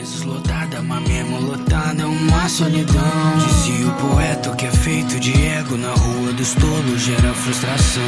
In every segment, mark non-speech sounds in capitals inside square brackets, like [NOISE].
vezes lotada, mas mesmo lotada é uma solidão. Dizia o poeta que é feito de ego na rua dos tolos gera frustração.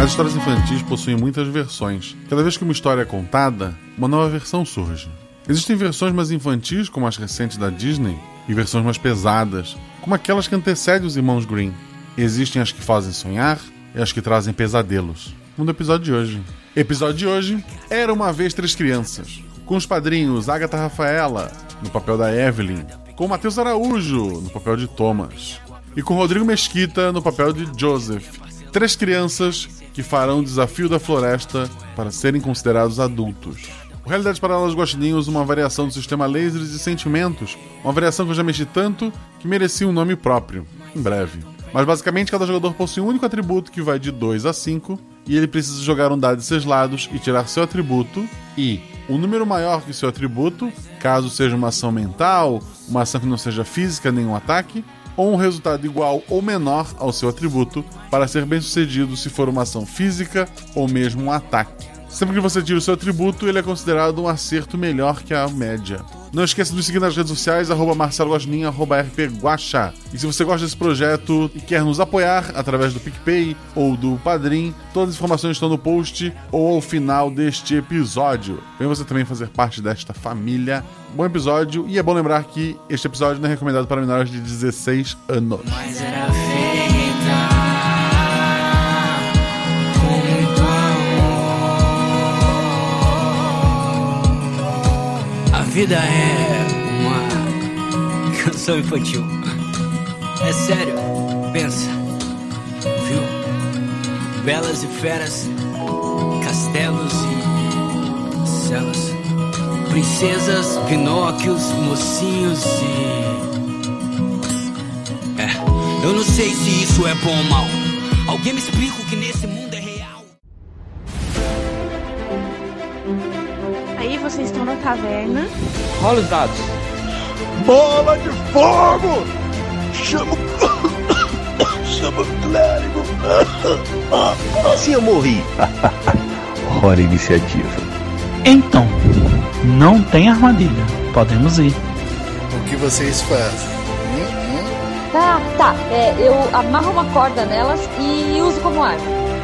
As histórias infantis possuem muitas versões. Cada vez que uma história é contada, uma nova versão surge. Existem versões mais infantis, como as recentes da Disney, e versões mais pesadas, como aquelas que antecedem os irmãos Green. Existem as que fazem sonhar e as que trazem pesadelos. No episódio de hoje. Episódio de hoje: Era uma vez três crianças. Com os padrinhos Agatha Rafaela, no papel da Evelyn. Com Matheus Araújo, no papel de Thomas. E com Rodrigo Mesquita, no papel de Joseph. Três crianças que farão o desafio da floresta para serem considerados adultos. O Realidades Paralelas Guaxininhos, uma variação do sistema Lasers e Sentimentos, uma variação que eu já mexi tanto que merecia um nome próprio, em breve. Mas basicamente cada jogador possui um único atributo que vai de 2 a 5 e ele precisa jogar um dado de seis lados e tirar seu atributo e um número maior que seu atributo, caso seja uma ação mental, uma ação que não seja física nem um ataque, ou um resultado igual ou menor ao seu atributo para ser bem sucedido se for uma ação física ou mesmo um ataque. Sempre que você tira o seu atributo, ele é considerado um acerto melhor que a média. Não esqueça de nos seguir nas redes sociais, arroba Marcelo arroba rpguaxa. E se você gosta desse projeto e quer nos apoiar através do PicPay ou do Padrim, todas as informações estão no post ou ao final deste episódio. Vem você também fazer parte desta família. Bom episódio, e é bom lembrar que este episódio não é recomendado para menores de 16 anos. Mas era feita vida é uma canção infantil. É sério, pensa. Viu? Belas e feras, castelos e celas. Princesas, Pinóquios, mocinhos e. É, eu não sei se isso é bom ou mal. Alguém me explica o que nesse mundo vocês estão na taverna. Rola os dados. Bola de fogo! Chama o. [COUGHS] Chama o clérigo! Se eu morri. [LAUGHS] Hora iniciativa. Então, não tem armadilha. Podemos ir. O que vocês fazem? Hum, hum? Tá, tá. É, eu amarro uma corda nelas e uso como arma.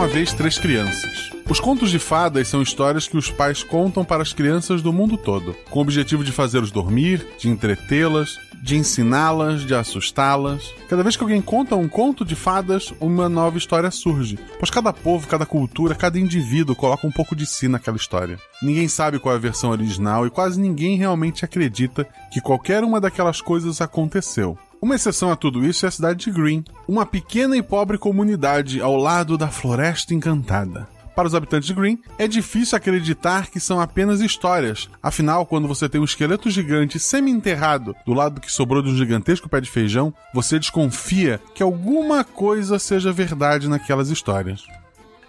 Uma vez três crianças. Os contos de fadas são histórias que os pais contam para as crianças do mundo todo, com o objetivo de fazê-los dormir, de entretê-las, de ensiná-las, de assustá-las. Cada vez que alguém conta um conto de fadas, uma nova história surge, pois cada povo, cada cultura, cada indivíduo coloca um pouco de si naquela história. Ninguém sabe qual é a versão original e quase ninguém realmente acredita que qualquer uma daquelas coisas aconteceu. Uma exceção a tudo isso é a cidade de Green, uma pequena e pobre comunidade ao lado da Floresta Encantada. Para os habitantes de Green, é difícil acreditar que são apenas histórias. Afinal, quando você tem um esqueleto gigante semi-enterrado do lado que sobrou de um gigantesco pé de feijão, você desconfia que alguma coisa seja verdade naquelas histórias.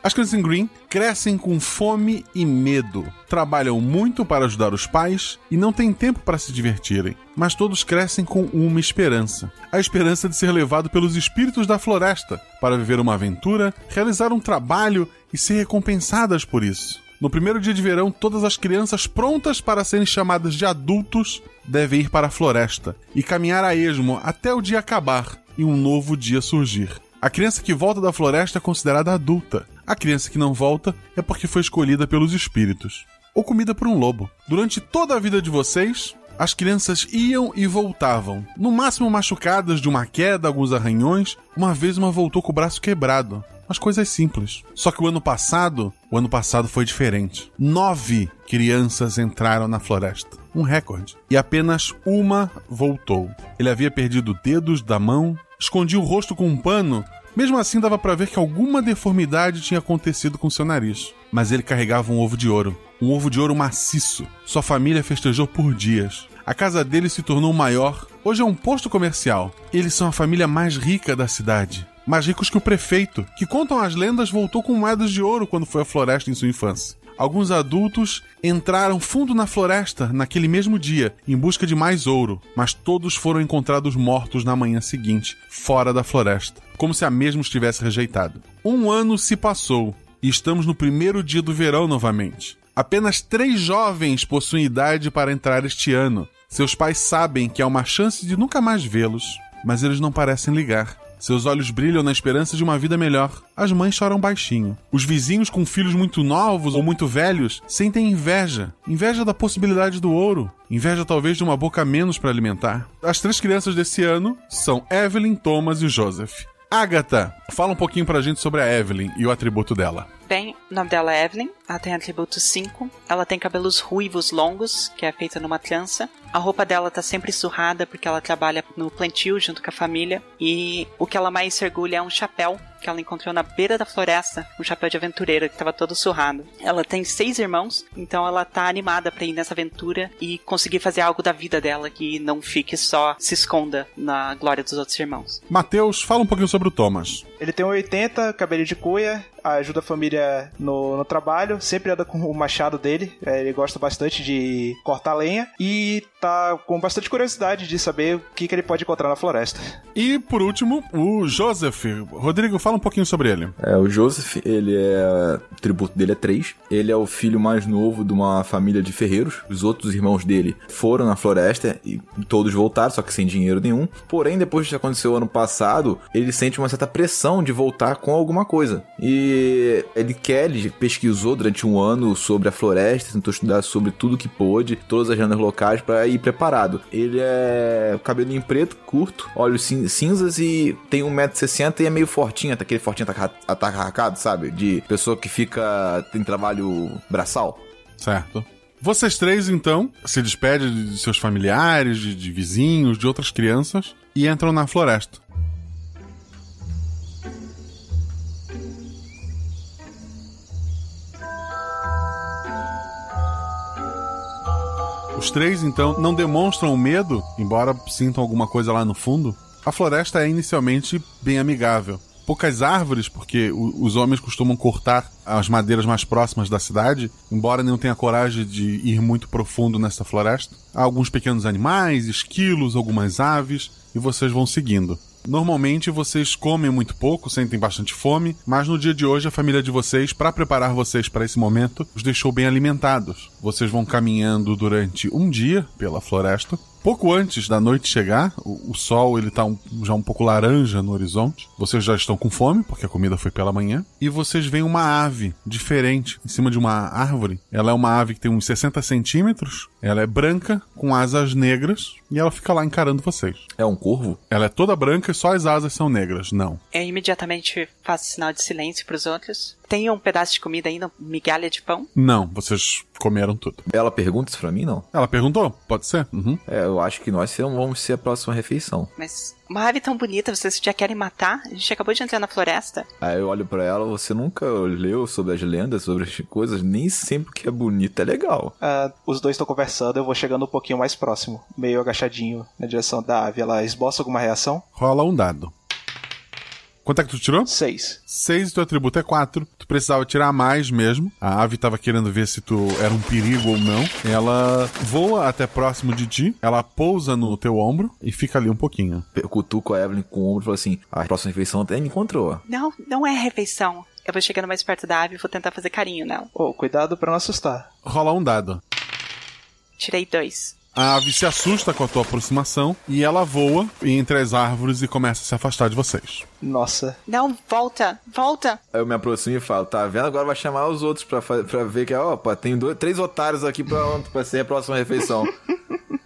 As crianças em Green crescem com fome e medo, trabalham muito para ajudar os pais e não têm tempo para se divertirem. Mas todos crescem com uma esperança: a esperança de ser levado pelos espíritos da floresta para viver uma aventura, realizar um trabalho e ser recompensadas por isso. No primeiro dia de verão, todas as crianças prontas para serem chamadas de adultos devem ir para a floresta e caminhar a esmo até o dia acabar e um novo dia surgir. A criança que volta da floresta é considerada adulta. A criança que não volta é porque foi escolhida pelos espíritos. Ou comida por um lobo. Durante toda a vida de vocês, as crianças iam e voltavam, no máximo machucadas de uma queda, alguns arranhões. Uma vez uma voltou com o braço quebrado. as coisas simples. Só que o ano passado, o ano passado foi diferente. Nove crianças entraram na floresta. Um recorde. E apenas uma voltou. Ele havia perdido dedos da mão, escondia o rosto com um pano. Mesmo assim, dava para ver que alguma deformidade tinha acontecido com seu nariz. Mas ele carregava um ovo de ouro. Um ovo de ouro maciço. Sua família festejou por dias. A casa dele se tornou maior. Hoje é um posto comercial. Eles são a família mais rica da cidade. Mais ricos que o prefeito, que contam as lendas voltou com moedas de ouro quando foi à floresta em sua infância. Alguns adultos entraram fundo na floresta naquele mesmo dia em busca de mais ouro, mas todos foram encontrados mortos na manhã seguinte, fora da floresta, como se a mesma os tivesse rejeitado. Um ano se passou e estamos no primeiro dia do verão novamente. Apenas três jovens possuem idade para entrar este ano. Seus pais sabem que há uma chance de nunca mais vê-los, mas eles não parecem ligar. Seus olhos brilham na esperança de uma vida melhor. As mães choram baixinho. Os vizinhos com filhos muito novos ou muito velhos sentem inveja. Inveja da possibilidade do ouro. Inveja talvez de uma boca menos para alimentar. As três crianças desse ano são Evelyn, Thomas e Joseph. Agatha, fala um pouquinho pra gente sobre a Evelyn e o atributo dela. Bem, o nome dela é Evelyn, ela tem atributo 5, ela tem cabelos ruivos longos, que é feita numa trança. A roupa dela tá sempre surrada porque ela trabalha no plantio junto com a família. E o que ela mais se orgulha é um chapéu que ela encontrou na beira da floresta, um chapéu de aventureira que estava todo surrado. Ela tem seis irmãos, então ela tá animada para ir nessa aventura e conseguir fazer algo da vida dela que não fique só se esconda na glória dos outros irmãos. Matheus, fala um pouquinho sobre o Thomas. Ele tem 80, cabelo de cuia, ajuda a família no, no trabalho, sempre anda com o machado dele, é, ele gosta bastante de cortar lenha e tá com bastante curiosidade de saber o que, que ele pode encontrar na floresta. E por último, o Joseph. Rodrigo, fala um pouquinho sobre ele. É, o Joseph, ele é. O tributo dele é 3. Ele é o filho mais novo de uma família de ferreiros. Os outros irmãos dele foram na floresta e todos voltaram, só que sem dinheiro nenhum. Porém, depois que aconteceu ano passado, ele sente uma certa pressão de voltar com alguma coisa. E ele quer, ele pesquisou durante um ano sobre a floresta, tentou estudar sobre tudo que pôde, todas as lendas locais para preparado. Ele é cabelinho preto, curto, olhos cin cinzas e tem 1,60m e é meio fortinho, aquele fortinho atacado, sabe? De pessoa que fica. tem trabalho braçal. Certo. Vocês três, então, se despedem de seus familiares, de, de vizinhos, de outras crianças e entram na floresta. Os três, então, não demonstram medo, embora sintam alguma coisa lá no fundo. A floresta é inicialmente bem amigável. Poucas árvores, porque os homens costumam cortar as madeiras mais próximas da cidade, embora não tenha coragem de ir muito profundo nessa floresta. Há alguns pequenos animais, esquilos, algumas aves, e vocês vão seguindo. Normalmente vocês comem muito pouco, sentem bastante fome, mas no dia de hoje a família de vocês, para preparar vocês para esse momento, os deixou bem alimentados. Vocês vão caminhando durante um dia pela floresta. Pouco antes da noite chegar, o, o sol ele tá um, já um pouco laranja no horizonte. Vocês já estão com fome, porque a comida foi pela manhã. E vocês veem uma ave diferente em cima de uma árvore. Ela é uma ave que tem uns 60 centímetros. Ela é branca, com asas negras. E ela fica lá encarando vocês. É um corvo? Ela é toda branca e só as asas são negras. Não. Eu imediatamente faço sinal de silêncio para os outros. Tem um pedaço de comida ainda, migalha de pão? Não, vocês comeram tudo. Ela pergunta isso pra mim, não? Ela perguntou, pode ser? Uhum. É, eu acho que nós vamos ser a próxima refeição. Mas uma ave tão bonita, vocês já querem matar? A gente acabou de entrar na floresta. Aí eu olho para ela, você nunca leu sobre as lendas, sobre as coisas, nem sempre que é bonita é legal. Uh, os dois estão conversando, eu vou chegando um pouquinho mais próximo, meio agachadinho na direção da ave. Ela esboça alguma reação? Rola um dado. Quanto é que tu tirou? Seis. Seis e teu atributo é quatro. Tu precisava tirar mais mesmo. A ave tava querendo ver se tu era um perigo ou não. Ela voa até próximo de ti. Ela pousa no teu ombro e fica ali um pouquinho. Eu cutuco a Evelyn com o ombro e falo assim: a próxima refeição até me encontrou. Não, não é refeição. Eu vou chegando mais perto da ave e vou tentar fazer carinho nela. Oh, cuidado para não assustar. Rola um dado. Tirei dois. A ave se assusta com a tua aproximação e ela voa entre as árvores e começa a se afastar de vocês. Nossa. Não, volta, volta. Aí eu me aproximo e falo, tá vendo? Agora vai chamar os outros pra, pra ver que, opa, tem dois, três otários aqui pra, pra ser a próxima refeição. [LAUGHS]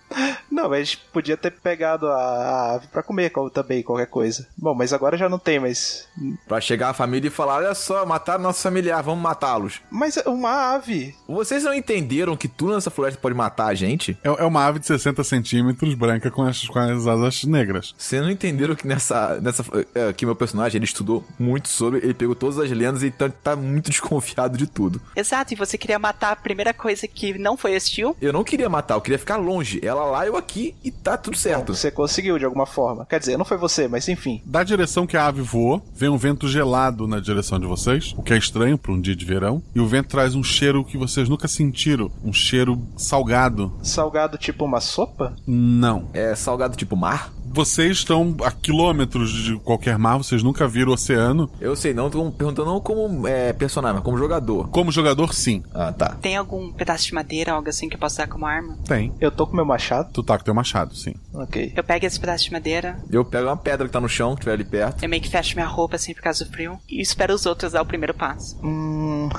Não, mas podia ter pegado a, a ave pra comer como, também, qualquer coisa. Bom, mas agora já não tem mais. Pra chegar a família e falar: olha só, mataram nosso familiar, vamos matá-los. Mas é uma ave. Vocês não entenderam que tudo nessa floresta pode matar a gente? É, é uma ave de 60 centímetros, branca com as, com as asas negras. Vocês não entenderam que nessa. nessa é, que meu personagem ele estudou muito sobre, ele pegou todas as lendas e tá, tá muito [LAUGHS] desconfiado de tudo. Exato, e você queria matar a primeira coisa que não foi hostil? Eu não queria matar, eu queria ficar longe. Ela lá, eu aqui e tá tudo certo. Você conseguiu de alguma forma. Quer dizer, não foi você, mas enfim. Da direção que a ave voou, vem um vento gelado na direção de vocês, o que é estranho para um dia de verão. E o vento traz um cheiro que vocês nunca sentiram, um cheiro salgado. Salgado tipo uma sopa? Não. É salgado tipo mar? Vocês estão a quilômetros de qualquer mar, vocês nunca viram o oceano. Eu sei, não, tô perguntando não como é, personagem, mas como jogador. Como jogador, sim. Ah, tá. Tem algum pedaço de madeira, algo assim que eu posso usar como arma? Tem. Eu tô com meu machado? Tu tá com teu machado, sim. Ok. Eu pego esse pedaço de madeira. Eu pego uma pedra que tá no chão, que tiver ali perto. Eu meio que fecho minha roupa assim por causa do frio. E espero os outros dar o primeiro passo. Hum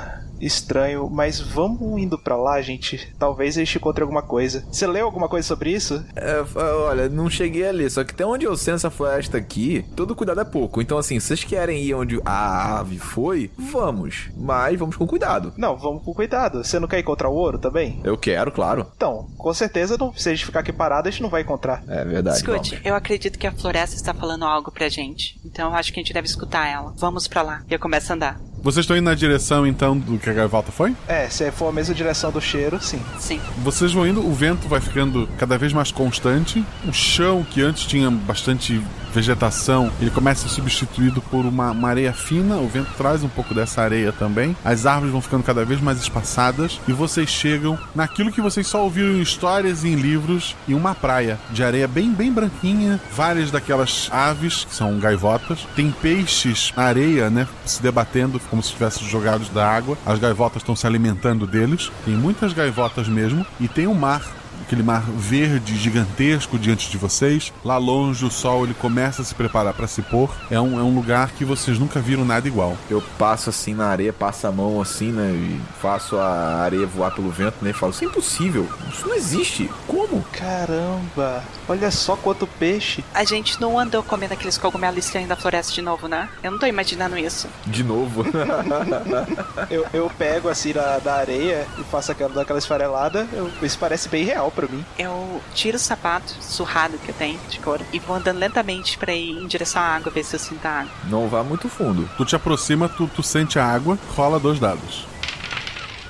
estranho, mas vamos indo para lá, gente. Talvez a gente encontre alguma coisa. Você leu alguma coisa sobre isso? É, olha, não cheguei a ler, só que até onde eu sei essa floresta aqui, todo cuidado é pouco. Então, assim, se vocês querem ir onde a ave foi, vamos. Mas vamos com cuidado. Não, vamos com cuidado. Você não quer encontrar o ouro também? Eu quero, claro. Então, com certeza, não, se a gente ficar aqui parado, a gente não vai encontrar. É verdade. Escute, vamos. eu acredito que a floresta está falando algo pra gente. Então eu acho que a gente deve escutar ela. Vamos para lá. E eu começo a andar. Vocês estão indo na direção, então, do que a gaivota foi? É, se for a mesma direção do cheiro, sim. Sim. Vocês vão indo, o vento vai ficando cada vez mais constante. O chão, que antes tinha bastante vegetação, ele começa a ser substituído por uma, uma, areia fina. O vento traz um pouco dessa areia também. As árvores vão ficando cada vez mais espaçadas e vocês chegam naquilo que vocês só ouviram em histórias e em livros, em uma praia de areia bem, bem branquinha. Várias daquelas aves, que são gaivotas. Tem peixes na areia, né? Se debatendo como se estivessem jogados da água. As gaivotas estão se alimentando deles. Tem muitas gaivotas mesmo. E tem o um mar aquele mar verde gigantesco diante de vocês. Lá longe o sol ele começa a se preparar para se pôr. É um, é um lugar que vocês nunca viram nada igual. Eu passo assim na areia, passo a mão assim, né? E faço a areia voar pelo vento, né? E falo, isso é impossível. Isso não existe. Como? Caramba! Olha só quanto peixe. A gente não andou comendo aqueles cogumelos estranhos da floresta de novo, né? Eu não tô imaginando isso. De novo? [LAUGHS] eu, eu pego assim da, da areia e faço aquela, aquela esfarelada. Eu, isso parece bem real para mim. Eu tiro o sapato surrado que eu tenho de couro e vou andando lentamente para ir em direção à água, ver se eu sinto a água. Não vá muito fundo. Tu te aproxima, tu, tu sente a água, rola dois dados.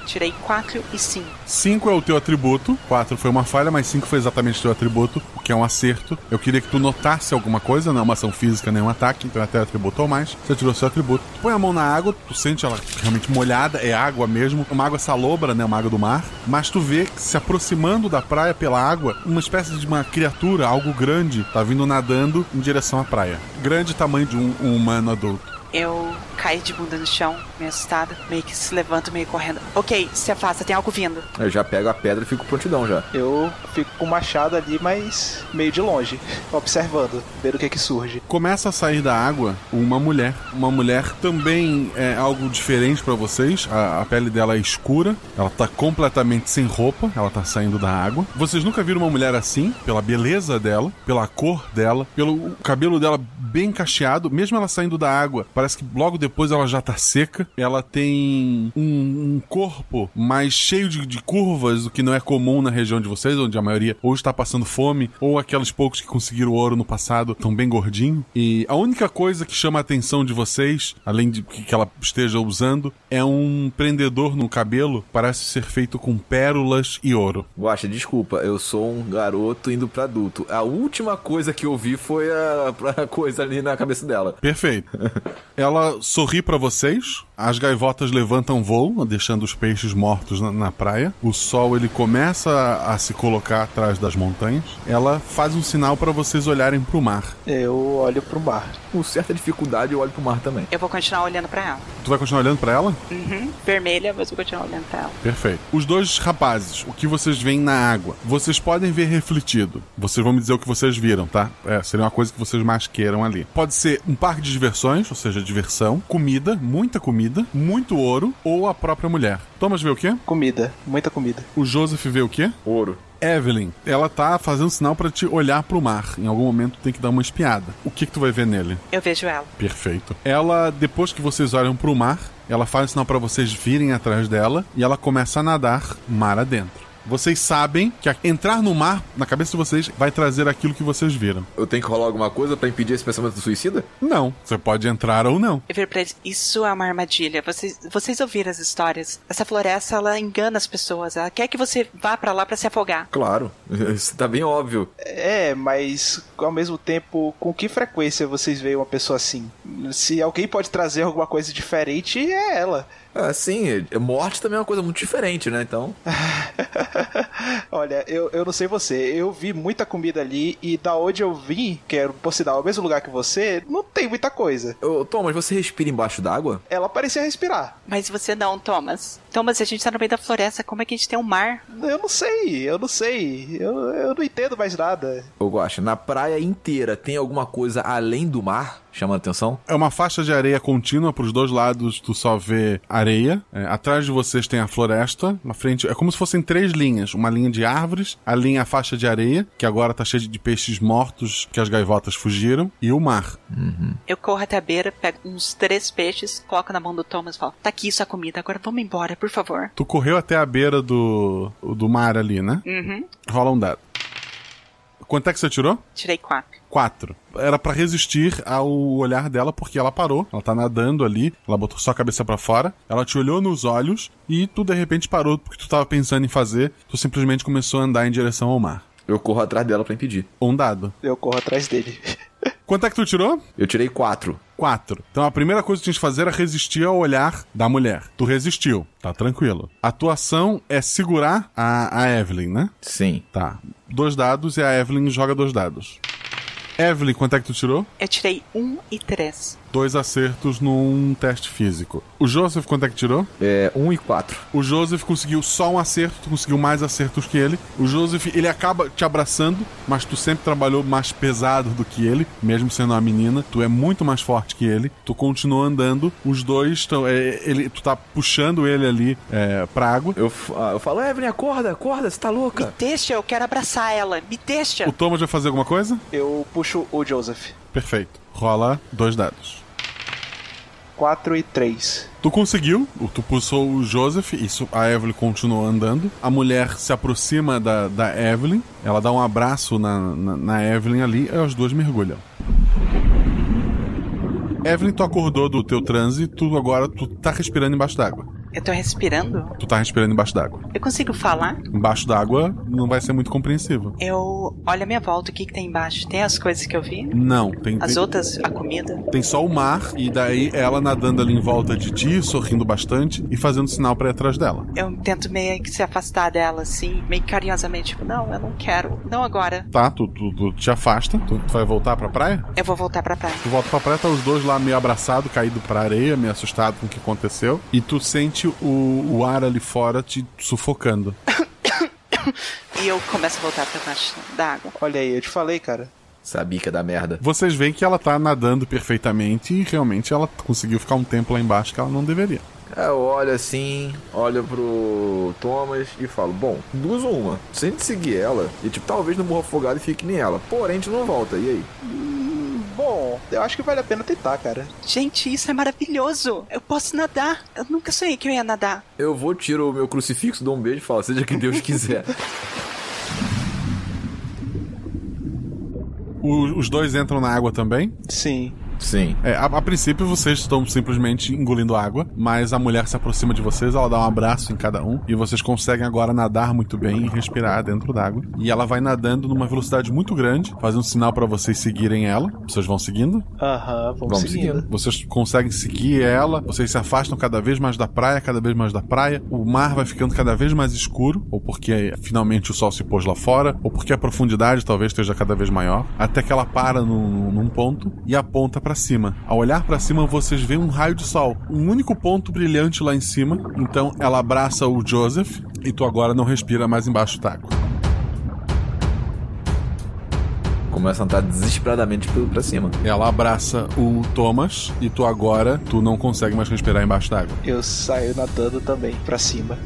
Tirei 4 e 5. 5 é o teu atributo, 4 foi uma falha, mas 5 foi exatamente o teu atributo, o que é um acerto. Eu queria que tu notasse alguma coisa, não é uma ação física nem um ataque, então até atributo ou mais. Você tirou seu atributo. Tu põe a mão na água, tu sente ela realmente molhada, é água mesmo, uma água salobra, né, uma água do mar, mas tu vê que se aproximando da praia pela água, uma espécie de uma criatura, algo grande, tá vindo nadando em direção à praia. Grande tamanho de um, um humano adulto. Eu caio de bunda no chão, meio assustada, meio que se levanto, meio correndo. Ok, se afasta, tem algo vindo. Eu já pego a pedra e fico prontidão já. Eu fico com o machado ali, mas meio de longe, observando, vendo o que que surge. Começa a sair da água uma mulher. Uma mulher também é algo diferente para vocês. A, a, pele dela é escura, ela tá completamente sem roupa, ela tá saindo da água. Vocês nunca viram uma mulher assim, pela beleza dela, pela cor dela, pelo cabelo dela bem cacheado, mesmo ela saindo da água. Parece que logo depois ela já tá seca. Ela tem um, um corpo mais cheio de, de, curvas, o que não é comum na região de vocês, onde a maioria ou está passando fome, ou aqueles poucos que conseguiram ouro no passado estão bem gordinho. E a única coisa que chama a atenção de vocês, além de que ela esteja usando, é um prendedor no cabelo. Parece ser feito com pérolas e ouro. Guaxa, desculpa, eu sou um garoto indo pra adulto. A última coisa que eu vi foi a, [LAUGHS] a coisa ali na cabeça dela. Perfeito. [LAUGHS] ela sorri para vocês. As gaivotas levantam voo, deixando os peixes mortos na, na, praia. O sol ele começa a, a, se colocar atrás das montanhas. Ela faz um sinal para vocês olharem para o mar. Eu olho para o mar. Com certa dificuldade eu olho para o mar também. Eu vou continuar olhando para ela. Tu vai continuar olhando para ela? Uhum. Vermelha, mas eu vou continuar olhando para ela. Perfeito. Os dois rapazes, o que vocês veem na água, vocês podem ver refletido. Vocês vão me dizer o que vocês viram, tá? É, seria uma coisa que vocês mais queiram ali. Pode ser um parque de diversões, ou seja, diversão, comida, muita comida, muito ouro ou a própria mulher. Thomas vê o quê? Comida, muita comida. O Joseph vê o quê? Ouro. Evelyn, ela tá fazendo sinal para te olhar pro mar. Em algum momento tem que dar uma espiada. O que que tu vai ver nele? Eu vejo ela. Perfeito. Ela, depois que vocês olham pro mar, ela faz sinal para vocês virem atrás dela e ela começa a nadar mar adentro. Vocês sabem que entrar no mar, na cabeça de vocês, vai trazer aquilo que vocês viram. Eu tenho que rolar alguma coisa para impedir esse pensamento suicida? Não. Você pode entrar ou não. Eu viro pra eles, isso é uma armadilha. Vocês, vocês ouviram as histórias. Essa floresta, ela engana as pessoas. Ela quer que você vá para lá para se afogar. Claro. [LAUGHS] Isso tá bem óbvio. É, mas ao mesmo tempo, com que frequência vocês veem uma pessoa assim? Se alguém pode trazer alguma coisa diferente, é ela. Ah, sim, morte também é uma coisa muito diferente, né? Então. [LAUGHS] Olha, eu, eu não sei você, eu vi muita comida ali e da onde eu vim, que era, por sinal, o mesmo lugar que você, não tem muita coisa. Ô, Thomas, você respira embaixo d'água? Ela parecia respirar. Mas você não, Thomas. Thomas, a gente tá no meio da floresta, como é que a gente tem um mar? Eu não sei, eu não sei. Eu, eu não entendo mais nada. Eu gosto. Na praia inteira tem alguma coisa além do mar? Chamando atenção? É uma faixa de areia contínua pros dois lados, tu só vê areia. É, atrás de vocês tem a floresta. Na frente é como se fossem três linhas: uma linha de árvores, a linha a faixa de areia, que agora tá cheia de peixes mortos que as gaivotas fugiram, e o mar. Uhum. Eu corro até a beira, pego uns três peixes, coloco na mão do Thomas e falo: tá aqui sua comida, agora vamos embora, por favor. Tu correu até a beira do, do mar ali, né? Uhum. Rola um dado. Quanto é que você tirou? Tirei quatro. Quatro. Era para resistir ao olhar dela, porque ela parou. Ela tá nadando ali, ela botou só a cabeça para fora. Ela te olhou nos olhos e tu de repente parou porque tu tava pensando em fazer. Tu simplesmente começou a andar em direção ao mar. Eu corro atrás dela para impedir. Um dado. Eu corro atrás dele. [LAUGHS] Quanto é que tu tirou? Eu tirei quatro. Quatro. Então a primeira coisa que tu tinha que fazer era resistir ao olhar da mulher. Tu resistiu, tá tranquilo. A tua ação é segurar a, a Evelyn, né? Sim. Tá. Dois dados e a Evelyn joga dois dados. Evelyn, quanto é que tu tirou? Eu tirei um e três. Dois acertos num teste físico. O Joseph, quanto é que tirou? É, um e quatro. O Joseph conseguiu só um acerto, tu conseguiu mais acertos que ele. O Joseph, ele acaba te abraçando, mas tu sempre trabalhou mais pesado do que ele, mesmo sendo uma menina. Tu é muito mais forte que ele. Tu continua andando. Os dois estão. É, ele, tu tá puxando ele ali é, pra água. Eu, ah, eu falo, Evelyn, acorda, acorda, você tá louca? Me deixa, eu quero abraçar ela. Me deixa. O Thomas vai fazer alguma coisa? Eu puxo o Joseph. Perfeito. Rola dois dados. 4 e 3. Tu conseguiu, tu pulsou o Joseph, isso a Evelyn continuou andando. A mulher se aproxima da, da Evelyn, ela dá um abraço na, na, na Evelyn ali e as duas mergulham. Evelyn, tu acordou do teu transe, tu agora tu tá respirando embaixo d'água. Eu tô respirando? Tu tá respirando embaixo d'água. Eu consigo falar? Embaixo d'água não vai ser muito compreensível. Eu olho a minha volta, o que, que tem embaixo? Tem as coisas que eu vi? Não, tem. As tem, outras, a comida? Tem só o mar, e daí ela nadando ali em volta de ti, sorrindo bastante e fazendo sinal pra ir atrás dela. Eu tento meio que se afastar dela, assim, meio carinhosamente, tipo, não, eu não quero. Não agora. Tá, tu, tu, tu te afasta, tu, tu vai voltar pra praia? Eu vou voltar pra praia. Tu volta pra praia, tá os dois lá meio abraçados, caído pra areia, meio assustado com o que aconteceu. E tu sente o, o ar ali fora te sufocando. [COUGHS] e eu começo a voltar pra baixo da água. Olha aí, eu te falei, cara. Ia dar merda. Vocês veem que ela tá nadando perfeitamente e realmente ela conseguiu ficar um tempo lá embaixo que ela não deveria. Eu olho assim, olho pro Thomas e falo: Bom, duas ou uma. Se a gente seguir ela, e tipo, talvez não morra afogado e fique nem ela. Porém, a gente não volta. E aí? Eu acho que vale a pena tentar, cara. Gente, isso é maravilhoso. Eu posso nadar. Eu nunca sonhei que eu ia nadar. Eu vou, tiro o meu crucifixo, dou um beijo e falo: Seja que Deus quiser. [LAUGHS] O, os dois entram na água também? Sim. Sim. É, a, a, princípio vocês estão simplesmente engolindo água, mas a mulher se aproxima de vocês, ela dá um abraço em cada um e vocês conseguem agora nadar muito bem e respirar dentro d'água. E ela vai nadando numa velocidade muito grande, fazendo um sinal para vocês seguirem ela. Vocês vão seguindo? Aham, vamos, vamos seguindo. seguindo. Vocês conseguem seguir ela, vocês se afastam cada vez mais da praia, cada vez mais da praia. O mar vai ficando cada vez mais escuro, ou porque finalmente o sol se pôs lá fora, ou porque a profundidade talvez esteja cada vez maior, até que ela para num, num ponto e aponta para cima. Ao olhar para cima, vocês veem um raio de sol, um único ponto brilhante lá em cima. Então ela abraça o Joseph e tu agora não respira mais embaixo d'água. Começa a andar desesperadamente para cima. Ela abraça o Thomas e tu agora tu não consegue mais respirar embaixo d'água. Eu saio nadando também para cima.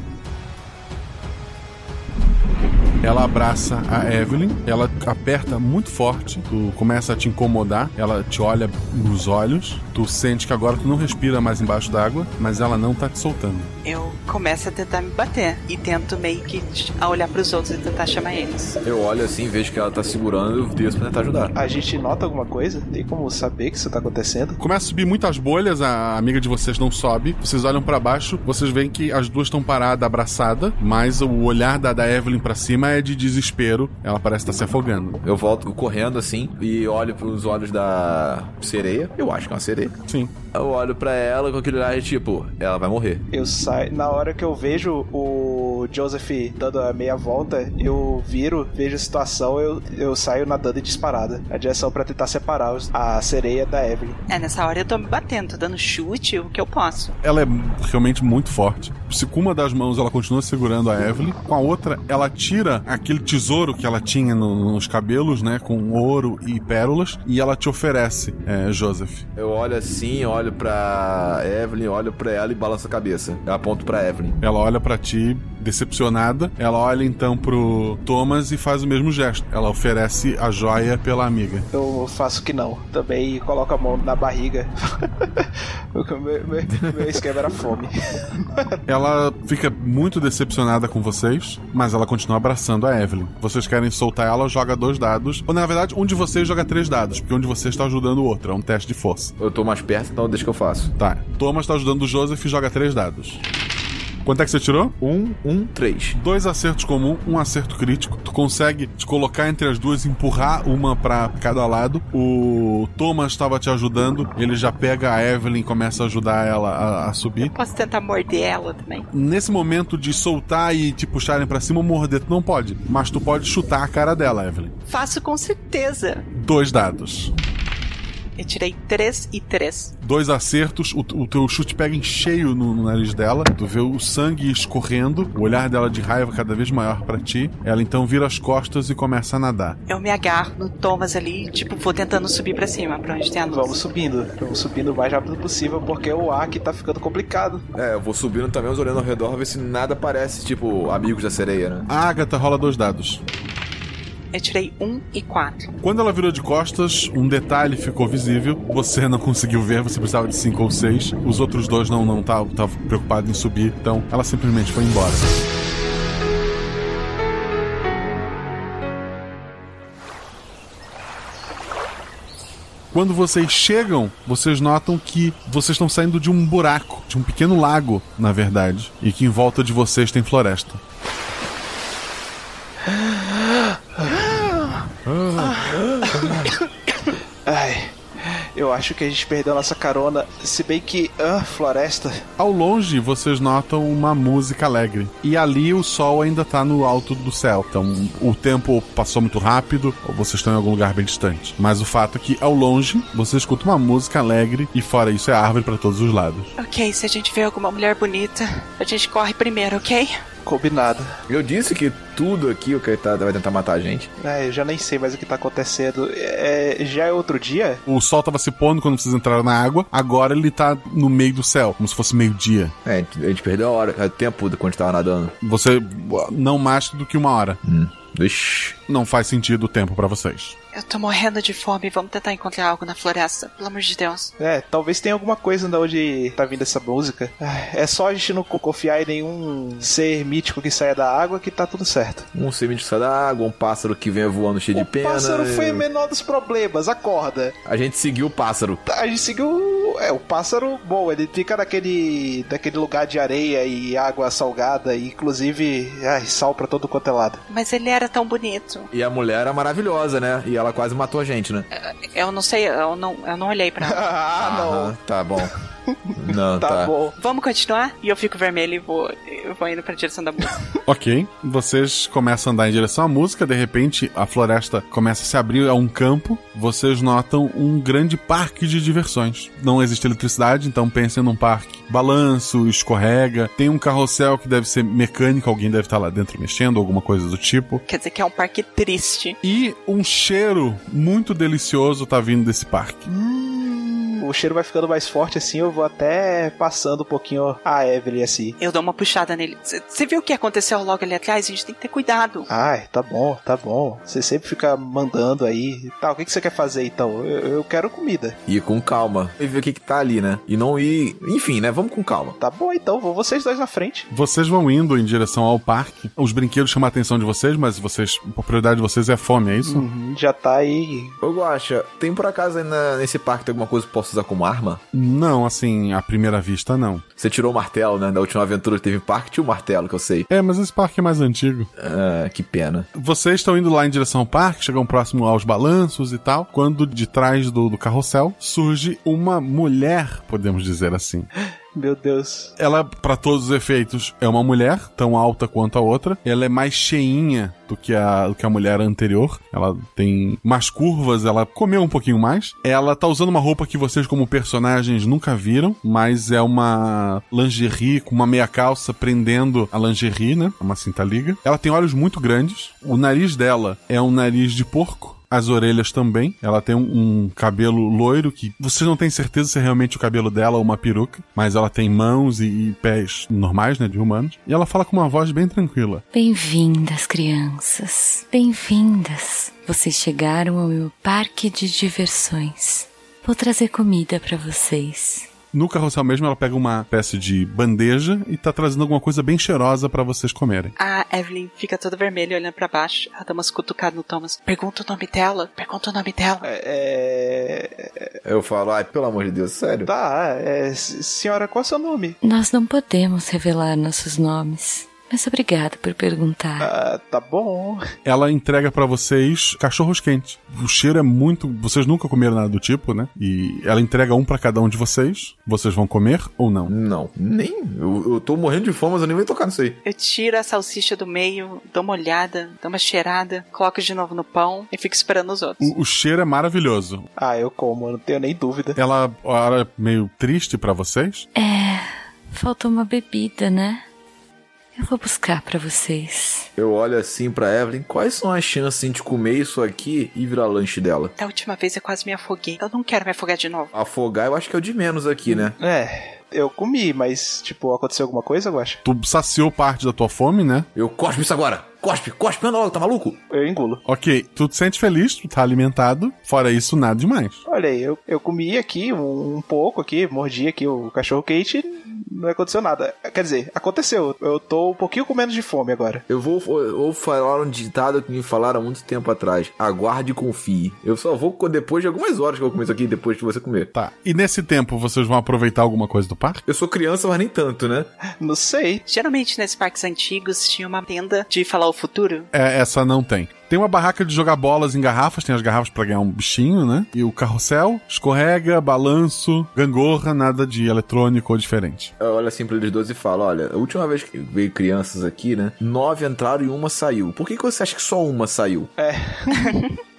Ela abraça a Evelyn, ela aperta muito forte, tu começa a te incomodar, ela te olha nos olhos, tu sente que agora tu não respira mais embaixo d'água, mas ela não tá te soltando. Eu começo a tentar me bater e tento meio que a olhar pros outros e tentar chamar eles. Eu olho assim, vejo que ela tá segurando e eu desço pra tentar ajudar. A gente nota alguma coisa? Tem como saber que isso tá acontecendo? Começa a subir muitas bolhas, a amiga de vocês não sobe. Vocês olham para baixo, vocês veem que as duas estão paradas, abraçadas, mas o olhar da, da Evelyn para cima é de desespero. Ela parece estar se afogando. Eu volto correndo assim e olho pros olhos da sereia. Eu acho que é uma sereia. Sim. Eu olho para ela com aquele olhar de tipo, ela vai morrer. Eu saio. Na hora que eu vejo o Joseph dando a meia volta, eu viro, vejo a situação, eu, eu saio nadando e disparada. A direção para tentar separar os, a sereia da Evelyn. É, nessa hora eu tô me batendo, tô dando chute, o que eu posso. Ela é realmente muito forte. Se com uma das mãos ela continua segurando a Evelyn, com a outra ela tira aquele tesouro que ela tinha no, nos cabelos, né, com ouro e pérolas, e ela te oferece, é, Joseph. Eu olho assim, olho pra Evelyn, olho pra ela e balanço a cabeça. Eu aponto pra Evelyn. Ela olha para ti decepcionada. Ela olha então pro Thomas e faz o mesmo gesto. Ela oferece a joia pela amiga. Eu faço que não. Também coloco a mão na barriga. [LAUGHS] meu, meu, meu esquema era fome. ela fica muito decepcionada com vocês, mas ela continua abraçando a Evelyn. Vocês querem soltar ela, joga dois dados. Ou na verdade, um de vocês joga três dados, porque um de vocês está ajudando o outro. É um teste de força. Eu tô mais perto, então deixa que eu faço. Tá. Thomas tá ajudando o Joseph e joga três dados. Quanto é que você tirou? Um, um, três. Dois acertos comum, um acerto crítico. Tu consegue te colocar entre as duas, empurrar uma para cada lado. O Thomas estava te ajudando, ele já pega a Evelyn e começa a ajudar ela a, a subir. Posso tentar morder ela também? Nesse momento de soltar e te puxarem para cima, morder tu não pode. Mas tu pode chutar a cara dela, Evelyn. Faço com certeza. Dois dados. Eu tirei 3 e 3. Dois acertos, o, o teu chute pega em cheio no, no, nariz dela. Tu vê o sangue escorrendo, o olhar dela de raiva cada vez maior para ti. Ela então vira as costas e começa a nadar. Eu me agarro no Thomas ali, tipo, vou tentando subir para cima, pra onde tem a luz. Vamos subindo, vamos subindo o mais rápido possível, porque o ar aqui tá ficando complicado. É, eu vou subindo também, olhando ao redor, ver se nada parece, tipo, amigos da sereia, né? A Agatha rola dois dados. Eu tirei 1 e 4. Quando ela virou de costas, um detalhe ficou visível. Você não conseguiu ver, você precisava de 5 ou 6. Os outros dois não não estavam preocupados em subir, então ela simplesmente foi embora. Quando vocês chegam, vocês notam que vocês estão saindo de um buraco, de um pequeno lago, na verdade, e que em volta de vocês tem floresta. [SIGHS] Ai, eu acho que a gente perdeu nossa carona, se bem que. Ah, floresta. Ao longe, vocês notam uma música alegre. E ali o sol ainda tá no alto do céu. Então o tempo passou muito rápido, ou vocês estão em algum lugar bem distante. Mas o fato é que ao longe, você escuta uma música alegre e fora isso é árvore para todos os lados. Ok, se a gente vê alguma mulher bonita, a gente corre primeiro, ok? Combinado. Eu disse que tudo aqui o coitado vai tentar matar a gente. É, eu já nem sei mais o que tá acontecendo. É, já é outro dia? O sol tava se pondo quando vocês entraram na água, agora ele tá no meio do céu, como se fosse meio-dia. É, a gente perdeu a hora, o tempo quando a gente tava nadando. Você não mais do que uma hora. Hum. Ixi. Não faz sentido o tempo para vocês. Eu tô morrendo de fome, vamos tentar encontrar algo na floresta, pelo amor de Deus. É, talvez tenha alguma coisa da onde tá vindo essa música. É só a gente não confiar em nenhum ser mítico que saia da água que tá tudo certo. Um ser mítico que sai da água, um pássaro que vem voando cheio o de pena. O pássaro foi o menor dos problemas, acorda. A gente seguiu o pássaro. A gente seguiu. É, o pássaro, bom, ele fica naquele, naquele lugar de areia e água salgada, e inclusive, ai, sal pra todo quanto é lado. Mas ele era tão bonito. E a mulher era maravilhosa, né? E ela quase matou a gente, né? Eu não sei, eu não, eu não olhei pra ela. [LAUGHS] ah, não. Ah, tá bom. [LAUGHS] Não, tá, tá. bom. Vamos continuar? E eu fico vermelho e vou, eu vou indo pra direção da música. [LAUGHS] ok, vocês começam a andar em direção à música, de repente a floresta começa a se abrir a um campo, vocês notam um grande parque de diversões. Não existe eletricidade, então pensem num parque. Balanço, escorrega, tem um carrossel que deve ser mecânico, alguém deve estar lá dentro mexendo, alguma coisa do tipo. Quer dizer que é um parque triste. E um cheiro muito delicioso tá vindo desse parque. Hum, o cheiro vai ficando mais forte assim, eu vou até passando um pouquinho a Evelyn assim. Eu dou uma puxada nele. Você viu o que aconteceu logo ali atrás? A gente tem que ter cuidado. Ai, tá bom, tá bom. Você sempre fica mandando aí. Tá, o que, que você quer fazer então? Eu, eu quero comida. Ir com calma e ver o que, que tá ali, né? E não ir. Enfim, né? Vamos com calma. Tá bom então, vou vocês dois na frente. Vocês vão indo em direção ao parque. Os brinquedos chamam a atenção de vocês, mas vocês. A prioridade de vocês é fome, é isso? Uhum, já tá aí. Ô, Guaxa, tem por acaso aí na- nesse parque tem alguma coisa que posso usar como arma? Não, assim, à primeira vista, não. Você tirou o martelo, né? Da última aventura que teve parque, tinha o martelo, que eu sei. É, mas esse parque é mais antigo. Ah, que pena. Vocês estão indo lá em direção ao parque, chegam próximo aos balanços e tal, quando de trás do, do carrossel surge uma mulher, podemos dizer assim. [GASPS] Meu Deus. Ela, pra todos os efeitos, é uma mulher, tão alta quanto a outra. Ela é mais cheinha do que a, do que a mulher anterior. Ela tem mais curvas, ela comeu um pouquinho mais. Ela tá usando uma roupa que vocês, como personagens, nunca viram, mas é uma lingerie com uma meia calça prendendo a lingerie, né? Uma cinta liga. Ela tem olhos muito grandes. O nariz dela é um nariz de porco. As orelhas também. Ela tem um, um cabelo loiro que vocês não têm certeza se é realmente o cabelo dela ou uma peruca, mas ela tem mãos e, e pés normais, né, de humanos. E ela fala com uma voz bem tranquila. Bem-vindas, crianças. Bem-vindas. Vocês chegaram ao meu parque de diversões. Vou trazer comida para vocês. No carrossel mesmo, ela pega uma espécie de bandeja e tá trazendo alguma coisa bem cheirosa para vocês comerem. A Evelyn fica toda vermelha olhando pra baixo. Ela dá umas cutucadas no Thomas. Pergunta o nome dela. Pergunta o nome dela. É. Eu falo, ai, pelo amor de Deus, sério? Tá, é. Senhora, qual é o seu nome? Nós não podemos revelar nossos nomes, mas obrigado por perguntar. Ah, tá bom. Ela entrega para vocês cachorros quentes. O cheiro é muito. Vocês nunca comeram nada do tipo, né? E ela entrega um para cada um de vocês. Vocês vão comer ou não? Não, nem. Eu, eu tô morrendo de fome, mas eu nem vou tocar nisso aí. Eu tiro a salsicha do meio, dou uma olhada, dou uma cheirada, coloco de novo no pão e fico esperando os outros. O, o cheiro é maravilhoso. Ah, eu como, eu não tenho nem dúvida. Ela olha meio triste para vocês. É, faltou uma bebida, né? Eu vou buscar para vocês. Eu olho assim pra Evelyn, quais são as chances de comer isso aqui e virar lanche dela? Da última vez eu quase me afoguei. Eu não quero me afogar de novo. Afogar eu acho que é o de menos aqui, né? É, eu comi, mas, tipo, aconteceu alguma coisa, eu acho? Tu saciou parte da tua fome, né? Eu cospe isso agora! Cospe, cospe, anda logo, tá maluco? Eu engulo. Ok, tu te sente feliz, tu tá alimentado. Fora isso, nada demais. Olha aí, eu, eu comi aqui um, um pouco aqui, mordi aqui o cachorro quente não aconteceu nada. Quer dizer, aconteceu. Eu tô um pouquinho com menos de fome agora. Eu vou, vou falar um ditado que me falaram há muito tempo atrás. Aguarde e confie. Eu só vou depois de algumas horas que eu vou comer isso aqui, depois que você comer. Tá. E nesse tempo, vocês vão aproveitar alguma coisa do parque? Eu sou criança, mas nem tanto, né? Não sei. Geralmente nesses parques antigos tinha uma tenda de falar o futuro. É, essa não tem. Tem uma barraca de jogar bolas em garrafas, tem as garrafas pra ganhar um bichinho, né? E o carrossel, escorrega, balanço, gangorra, nada de eletrônico ou diferente. Eu olho assim pra eles dois e falo: olha, a última vez que veio crianças aqui, né? Nove entraram e uma saiu. Por que, que você acha que só uma saiu? É. [LAUGHS]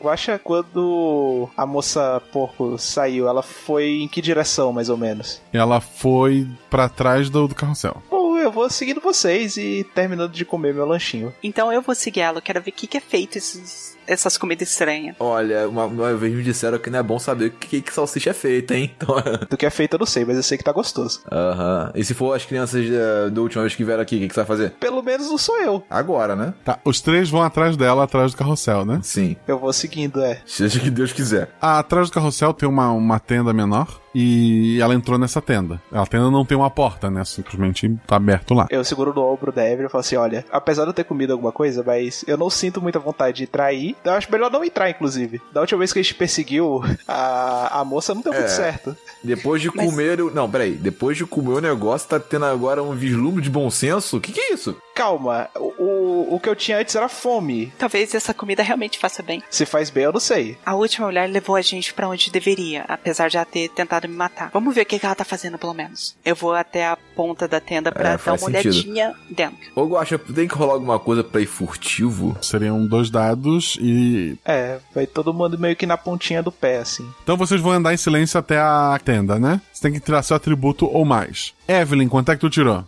Guaxa, quando a moça porco saiu, ela foi em que direção, mais ou menos? Ela foi pra trás do, do carrossel. Bom, eu vou seguindo vocês e terminando de comer meu lanchinho. Então eu vou seguir ela. Quero ver o que, que é feito esses, essas comidas estranhas. Olha, uma, uma vez me disseram que não é bom saber o que, que salsicha é feita, hein? [LAUGHS] Então, Do que é feito eu não sei, mas eu sei que tá gostoso. Aham. E se for as crianças eh, da última vez que vieram aqui, o que, que você vai fazer? Pelo menos não sou eu. Agora, né? Tá, os três vão atrás dela, atrás do carrossel, né? Sim. Eu vou seguindo, é. Seja o que Deus quiser. Ah, atrás do carrossel tem uma, uma tenda menor e ela entrou nessa tenda. A tenda não tem uma porta, né? Simplesmente tá aberto lá. Eu seguro no ombro da Evelyn e falo assim: olha, apesar de eu ter comido alguma coisa, mas eu não sinto muita vontade de trair. Eu acho melhor não entrar, inclusive. Da última vez que a gente perseguiu a, a moça, não deu muito É. certo. Depois de comer. o- Não, peraí. Depois de comer o negócio, tá tendo agora um vislumbre de bom senso? O que, que é isso? Calma, o, o, o que eu tinha antes era fome. Talvez essa comida realmente faça bem. Se faz bem, eu não sei. A última mulher levou a gente pra onde deveria, apesar de ela ter tentado me matar. Vamos ver o que, ela tá fazendo, pelo menos. Eu vou até a ponta da tenda pra É, dar uma sentido. olhadinha dentro. Ô, Guaxa, tem que rolar alguma coisa pra ir furtivo? Seriam dois dados e. É, vai todo mundo meio que na pontinha do pé, assim. Então vocês vão andar em silêncio até a tenda, né? Você tem que tirar seu atributo ou mais. Evelyn, quanto é que tu tirou?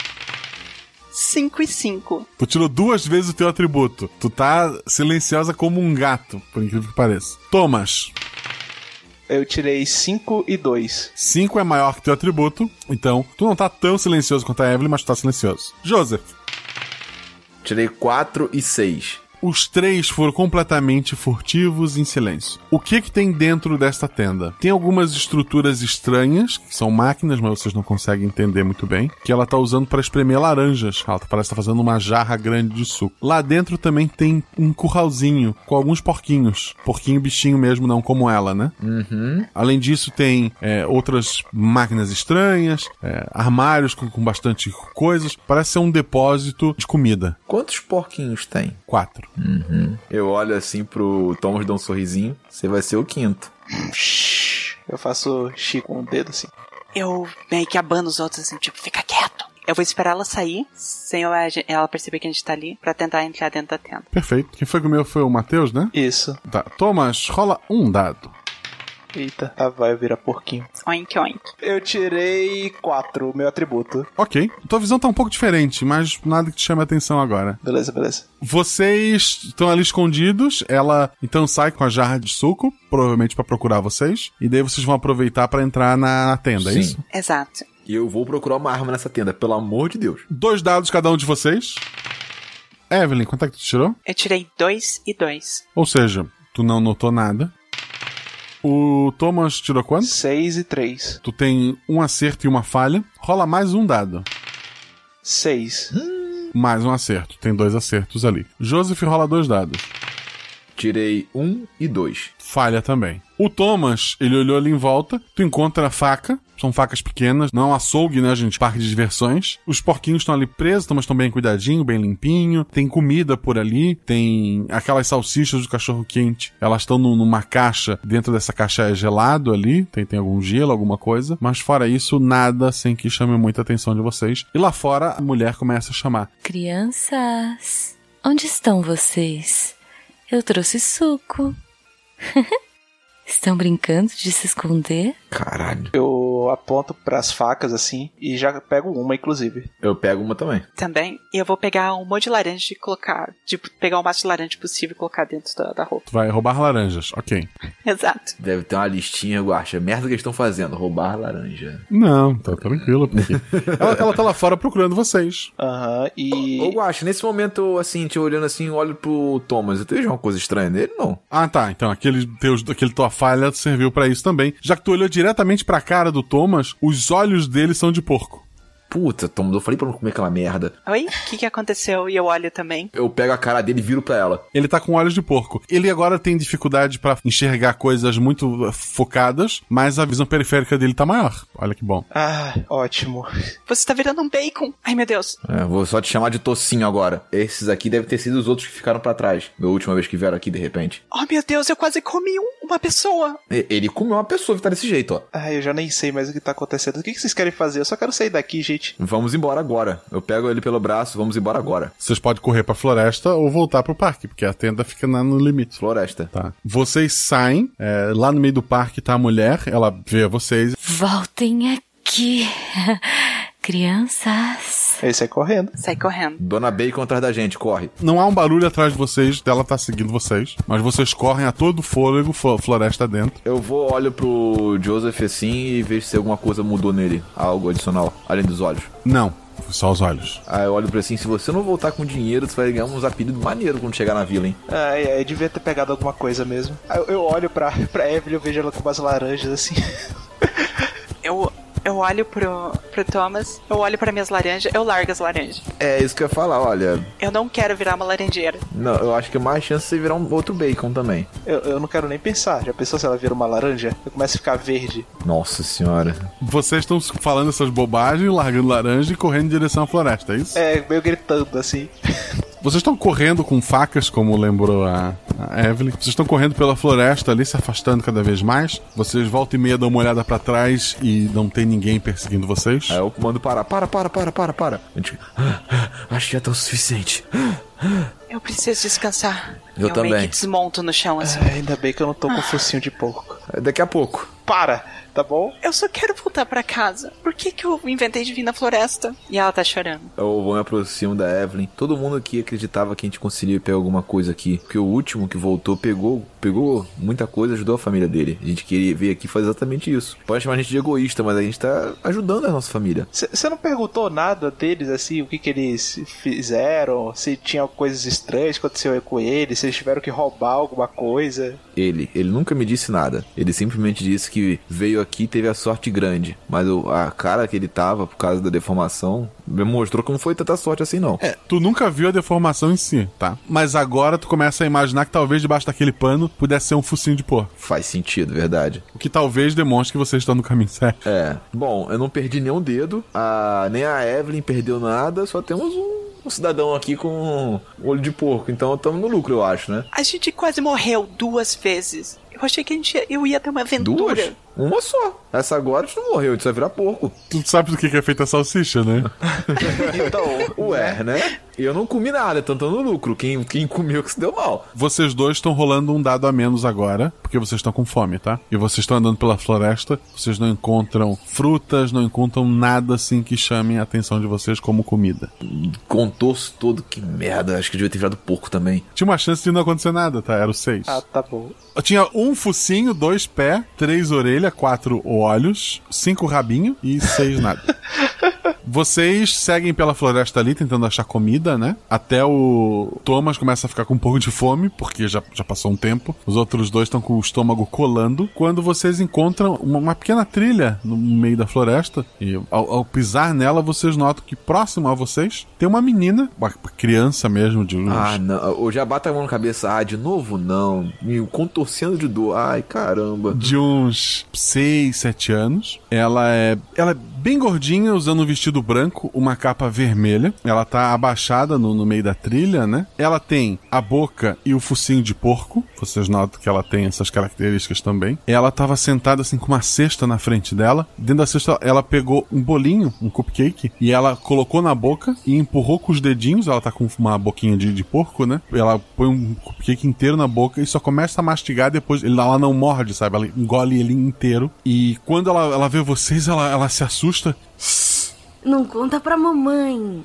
5 e 5. Tu tirou duas vezes o teu atributo. Tu tá silenciosa como um gato, por incrível que pareça. Thomas, Eu tirei 5 e 2. 5 é maior que teu atributo, então tu não tá tão silencioso quanto a Evelyn, mas tu tá silencioso. Joseph. Tirei 4 e 6. Os três foram completamente furtivos em silêncio. O que que tem dentro desta tenda? Tem algumas estruturas estranhas, que são máquinas, mas vocês não conseguem entender muito bem, que ela tá usando para espremer laranjas. Ela parece estar tá fazendo uma jarra grande de suco. Lá dentro também tem um curralzinho com alguns porquinhos. Porquinho bichinho mesmo, não como ela, né? Uhum. Além disso, tem é, outras máquinas estranhas, é, armários com, com bastante coisas. Parece ser um depósito de comida. Quantos porquinhos tem? Quatro. Uhum. Eu olho assim pro Thomas dar um sorrisinho. Você vai ser o quinto. Eu faço chico com o dedo assim. Eu meio que abano os outros assim, tipo, fica quieto. Eu vou esperar ela sair, sem ela perceber que a gente tá ali, pra tentar entrar dentro da tenda. Perfeito. Quem foi que o meu foi o Matheus, né? Isso. Tá. Thomas, rola um dado. Eita, ah, vai virar porquinho. Oink, oink. Eu tirei 4, o meu atributo. Ok. Tua visão tá um pouco diferente, mas nada que te chame a atenção agora. Beleza, beleza. Vocês estão ali escondidos. Ela então sai com a jarra de suco, provavelmente para procurar vocês. E daí vocês vão aproveitar para entrar na tenda, é Sim. isso? Exato. E eu vou procurar uma arma nessa tenda, pelo amor de Deus. Dois dados cada um de vocês. Evelyn, quanto é que tu tirou? Eu tirei dois e dois. Ou seja, tu não notou nada. O Thomas tirou quanto? 6 e 3. Tu tem um acerto e uma falha. Rola mais um dado. 6. Mais um acerto. Tem dois acertos ali. Joseph rola dois dados. Tirei um e dois. Falha também. O Thomas, ele olhou ali em volta, tu encontra a faca, são facas pequenas, não açougue, né, gente? Parque de diversões. Os porquinhos estão ali presos, mas estão bem cuidadinho, bem limpinho. Tem comida por ali, tem aquelas salsichas do cachorro quente. Elas estão num- numa caixa, dentro dessa caixa é gelado ali, tem, tem algum gelo, alguma coisa. Mas fora isso, nada sem que chame muita atenção de vocês. E lá fora, a mulher começa a chamar. Crianças, onde estão vocês? Eu trouxe suco. [LAUGHS] Estão brincando de se esconder? Caralho. Eu aponto pras facas assim e já pego uma, inclusive. Eu pego uma também. Também. E eu vou pegar um monte de laranja e colocar. Tipo, pegar o máximo de laranja possível e colocar dentro da, da roupa. Vai roubar laranjas, ok. [LAUGHS] Exato. Deve ter uma listinha, Guacha. Merda que eles estão fazendo, roubar laranja. Não, tá tranquilo, porque [LAUGHS] ela, ela tá lá fora procurando vocês. Aham, e. Ô, Guacha, nesse momento, assim, te olhando assim, eu olho pro Thomas. Eu vejo uma coisa estranha nele? Não. Ah, tá. Então aquele, teus, aquele tua falha serviu pra isso também. Já que tu olhou diretamente pra cara do Thomas, os olhos dele são de porco. Puta, Thomas, eu falei pra não comer aquela merda. Oi? O que, que aconteceu? E eu olho também. Eu pego a cara dele e viro pra ela. Ele tá com olhos de porco. Ele agora tem dificuldade pra enxergar coisas muito eh, focadas, mas a visão periférica dele tá maior. Olha que bom. Ah, ótimo. Você tá virando um bacon. Ai, meu Deus. É, vou só te chamar de tocinho agora. Esses aqui devem ter sido os outros que ficaram pra trás. Da última vez que vieram aqui, de repente. Oh, meu Deus, eu quase comi um- uma pessoa. E- Ele comeu uma pessoa que tá desse jeito, ó. Ah, eu já nem sei mais o que tá acontecendo. O que que vocês querem fazer? Eu só quero sair daqui, gente. Vamos embora agora. Eu pego ele pelo braço, vamos embora agora. Vocês podem correr pra floresta ou voltar pro parque, porque a tenda fica na- no limite. Floresta. Tá. Vocês saem, é, lá no meio do parque tá a mulher, ela vê vocês. Voltem aqui. Crianças. Ele sai correndo. Sai correndo. Dona Bacon atrás da gente, corre. Não há um barulho atrás de vocês, dela tá seguindo vocês, mas vocês correm a todo fôlego, flo- floresta dentro. Eu vou, olho pro Joseph assim e vejo se alguma coisa mudou nele. Algo adicional, além dos olhos. Não, só os olhos. Aí eu olho pra assim, se você não voltar com dinheiro, você vai ganhar uns apelidos maneiros quando chegar na vila, hein? Ah, é, eu devia ter pegado alguma coisa mesmo. Eu, eu olho pra, pra Evelyn, eu vejo ela com umas laranjas assim. Eu, eu olho pro, pro Thomas, eu olho pra minhas laranjas, eu largo as laranjas. É isso que eu ia falar, olha. Eu não quero virar uma laranjeira. Não, eu acho que é mais chance de você virar um outro bacon também. Eu, eu não quero nem pensar. Já pensou se ela vira uma laranja? Eu começo a ficar verde. Nossa senhora. Vocês estão falando essas bobagens, largando laranja e correndo em direção à floresta, é isso? É, meio gritando assim. [LAUGHS] Vocês estão correndo com facas, como lembrou a, a Evelyn. Vocês estão correndo pela floresta ali, se afastando cada vez mais. Vocês voltam e meia dão uma olhada pra trás e não tem ninguém perseguindo vocês. Aí eu mando parar. Para, para, para, para, para. A gente... Acho que já tá o suficiente. Eu preciso descansar. Eu meio também. que desmonto no chão assim. Ah, ainda bem que eu não tô com focinho de porco. Daqui a pouco. Para! Tá bom? Eu só quero voltar para casa. Por que que eu inventei de vir na floresta? E ela tá chorando. Eu vou me aproximo da Evelyn. Todo mundo aqui acreditava que a gente conseguiria pegar alguma coisa aqui. Porque o último que voltou pegou, pegou muita coisa, ajudou a família dele. A gente queria vir aqui fazer exatamente isso. Pode chamar a gente de egoísta, mas a gente tá ajudando a nossa família. Você não perguntou nada deles, assim, o que que eles fizeram? Se tinha coisas estranhas que aconteceu com eles, se eles tiveram que roubar alguma coisa? Ele, ele nunca me disse nada. Ele simplesmente disse que veio aqui teve a sorte grande. Mas o, a cara que ele tava, por causa da deformação, me mostrou que não foi tanta sorte assim, não. É, tu nunca viu a deformação em si, tá? Mas agora tu começa a imaginar que talvez debaixo daquele pano pudesse ser um focinho de porco. Faz sentido, verdade. O que talvez demonstre que vocês estão no caminho certo. É. Bom, eu não perdi nenhum dedo, a, nem a Evelyn perdeu nada, só temos um um cidadão aqui com um olho de porco. Então estamos no lucro, eu acho, né? A gente quase morreu duas vezes. Eu achei que a gente, eu ia ter uma aventura. Duas? Uma só. Essa agora a gente não morreu, a gente vai virar porco. Tu sabe do que é feita a salsicha, né? [LAUGHS] então, ué, né? Eu não comi nada, tô no lucro. Quem, quem comeu que se deu mal. Vocês dois estão rolando um dado a menos agora, porque vocês estão com fome, tá? E vocês estão andando pela floresta, vocês não encontram frutas, não encontram nada assim que chame a atenção de vocês como comida. Contorso todo, que merda. Acho que devia ter virado porco também. Tinha uma chance de não acontecer nada, tá? Era o seis. Ah, tá bom. Eu tinha um focinho, dois pés, três orelhas, quatro olhos, cinco rabinho e seis nada. [LAUGHS] Vocês seguem pela floresta ali tentando achar comida, né? Até o Thomas começa a ficar com um pouco de fome, porque já, já passou um tempo. Os outros dois estão com o estômago colando. Quando vocês encontram uma, uma pequena trilha no meio da floresta, e ao, ao, pisar nela, vocês notam que próximo a vocês tem uma menina, uma criança mesmo, de uns... Ah, não. O Jabá tá a mão na cabeça. Ah, de novo não. Me contorcendo de dor. Ai, caramba. De uns 6, 7 anos. Ela é. Ela é bem gordinha, usando um vestido branco, uma capa vermelha. Ela tá abaixada no, no, meio da trilha, né? Ela tem a boca e o focinho de porco. Vocês notam que ela tem essas características também. Ela tava sentada assim com uma cesta na frente dela. Dentro da cesta, ela pegou um bolinho, um cupcake, e ela colocou na boca e empurrou com os dedinhos. Ela tá com uma boquinha de, de porco, né? Ela põe um cupcake inteiro na boca e só começa a mastigar depois. Ela não morde, sabe? Ela engole ele inteiro. E quando ela, ela vê vocês, ela, ela se assusta assusta. Não conta pra mamãe.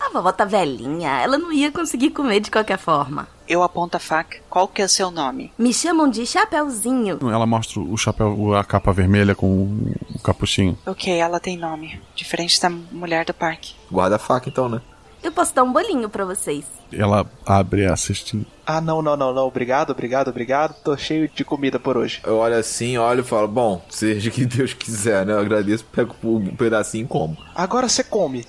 A vovó tá velhinha, ela não ia conseguir comer de qualquer forma. Eu aponto a faca. Qual que é o seu nome? Me chamam de Chapeuzinho. Ela mostra o chapéu, a capa vermelha com o capuchinho. Ok, ela tem nome. Diferente da mulher do parque. Guarda a faca então, né? Eu posso dar um bolinho para vocês. Ela abre a cestinha. Ah, não, não, não, não. Obrigado, obrigado, obrigado. Tô cheio de comida por hoje. Eu olho assim, olho e falo, bom, seja que Deus quiser, né? Eu agradeço, pego um pedacinho e como. Agora você come.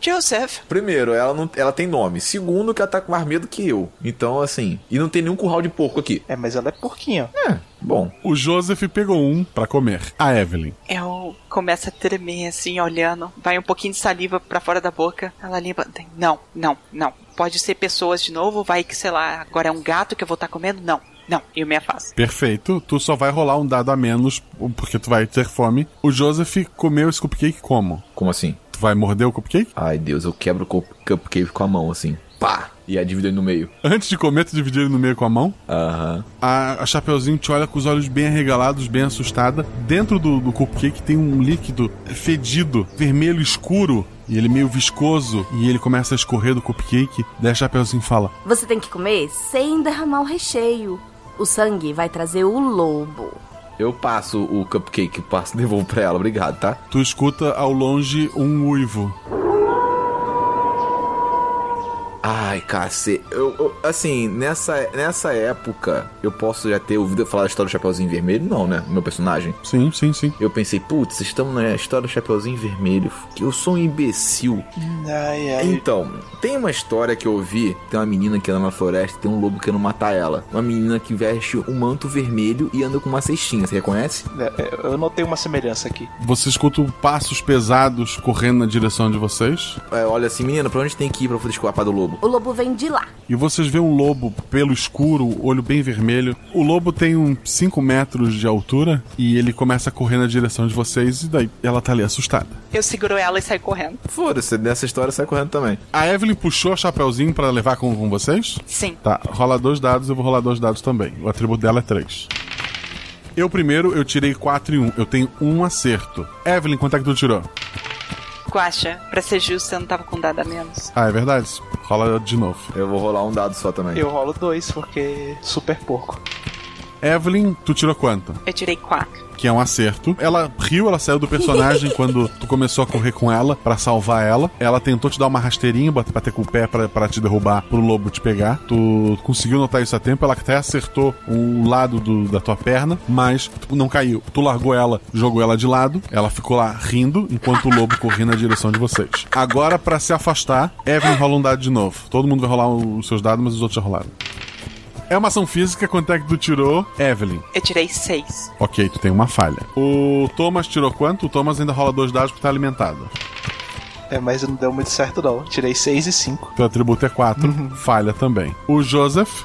Joseph. Primeiro, ela não, ela tem nome. Segundo, que ela tá com mais medo que eu. Então, assim, e não tem nenhum curral de porco aqui. É, mas ela é porquinha. É, bom. O Joseph pegou um para comer. A Evelyn. Eu começo a tremer assim, olhando. Vai um pouquinho de saliva para fora da boca. Ela limpa. Não, não, não. Pode ser pessoas de novo, vai que, sei lá, agora é um gato que eu vou estar tá comendo? Não. Não, eu me afasto. Perfeito. Tu só vai rolar um dado a menos, porque tu vai ter fome. O Joseph comeu esse cupcake como? Como assim? Tu vai morder o cupcake? Ai, Deus, eu quebro o cupcake com a mão, assim. Pá! E a dividir no meio. Antes de comer, tu dividir ele no meio com a mão? Aham. A, a Chapeuzinho te olha com os olhos bem arregalados, bem assustada. Dentro do, do cupcake tem um líquido fedido, vermelho escuro. E ele meio viscoso. E ele começa a escorrer do cupcake. Daí a Chapeuzinho fala: Você tem que comer sem derramar o recheio. O sangue vai trazer o lobo. Eu passo o cupcake, passo, [LAUGHS] devolvo pra ela, obrigado, tá? Tu escuta ao longe um uivo. Ai, cacete. Eu, eu, assim, nessa, nessa época, eu posso já ter ouvido falar da história do Chapeuzinho Vermelho? Não, né? Meu personagem. Sim, sim, sim. Eu pensei, putz, estamos na história do Chapeuzinho Vermelho. Que eu sou um imbecil. Ai, ai. Então, tem uma história que eu ouvi: tem uma menina que anda na floresta tem um lobo querendo matar ela. Uma menina que veste um manto vermelho e anda com uma cestinha. Você reconhece? É, eu notei uma semelhança aqui. Você escuta passos pesados correndo na direção de vocês? É, olha assim, menina, pra onde tem que ir pra poder escapar do lobo? O lobo vem de lá. E vocês vê um lobo, pelo escuro, olho bem vermelho. O lobo tem uns 5 metros de altura e ele começa a correr na direção de vocês e daí ela tá ali assustada. Eu seguro ela e saio correndo. Foda-se, nessa história sai correndo também. A Evelyn puxou o chapeuzinho para levar com, com vocês? Sim. Tá, rola dois dados, eu vou rolar dois dados também. O atributo dela é 3. Eu primeiro, eu tirei 4 e 1. Eu tenho um acerto. Evelyn, quanto é que tu tirou? Guaxa, pra ser justo, eu não tava com dado a menos. Ah, é verdade. Rola de novo. Eu vou rolar um dado só também. Eu rolo dois, porque super porco. Evelyn, tu tirou quanto? Eu tirei quatro. Que é um acerto. Ela riu, ela saiu do personagem [LAUGHS] quando tu começou a correr com ela pra salvar ela. Ela tentou te dar uma rasteirinha, bater com o pé pra, pra te derrubar, pro lobo te pegar. Tu conseguiu notar isso a tempo, ela até acertou um lado do- da tua perna, mas não caiu. Tu largou ela, jogou ela de lado, ela ficou lá rindo, enquanto o lobo corria na direção de vocês. Agora, pra se afastar, Evelyn rola um dado de novo. Todo mundo vai rolar os seus dados, mas os outros já rolaram. É uma ação física, quanto é que tu tirou, Evelyn? Eu tirei seis. Ok, tu tem uma falha. O Thomas tirou quanto? O Thomas ainda rola dois dados porque tá alimentado. É, mas não deu muito certo não. Tirei seis e cinco. Teu atributo é 4, falha também. O Joseph,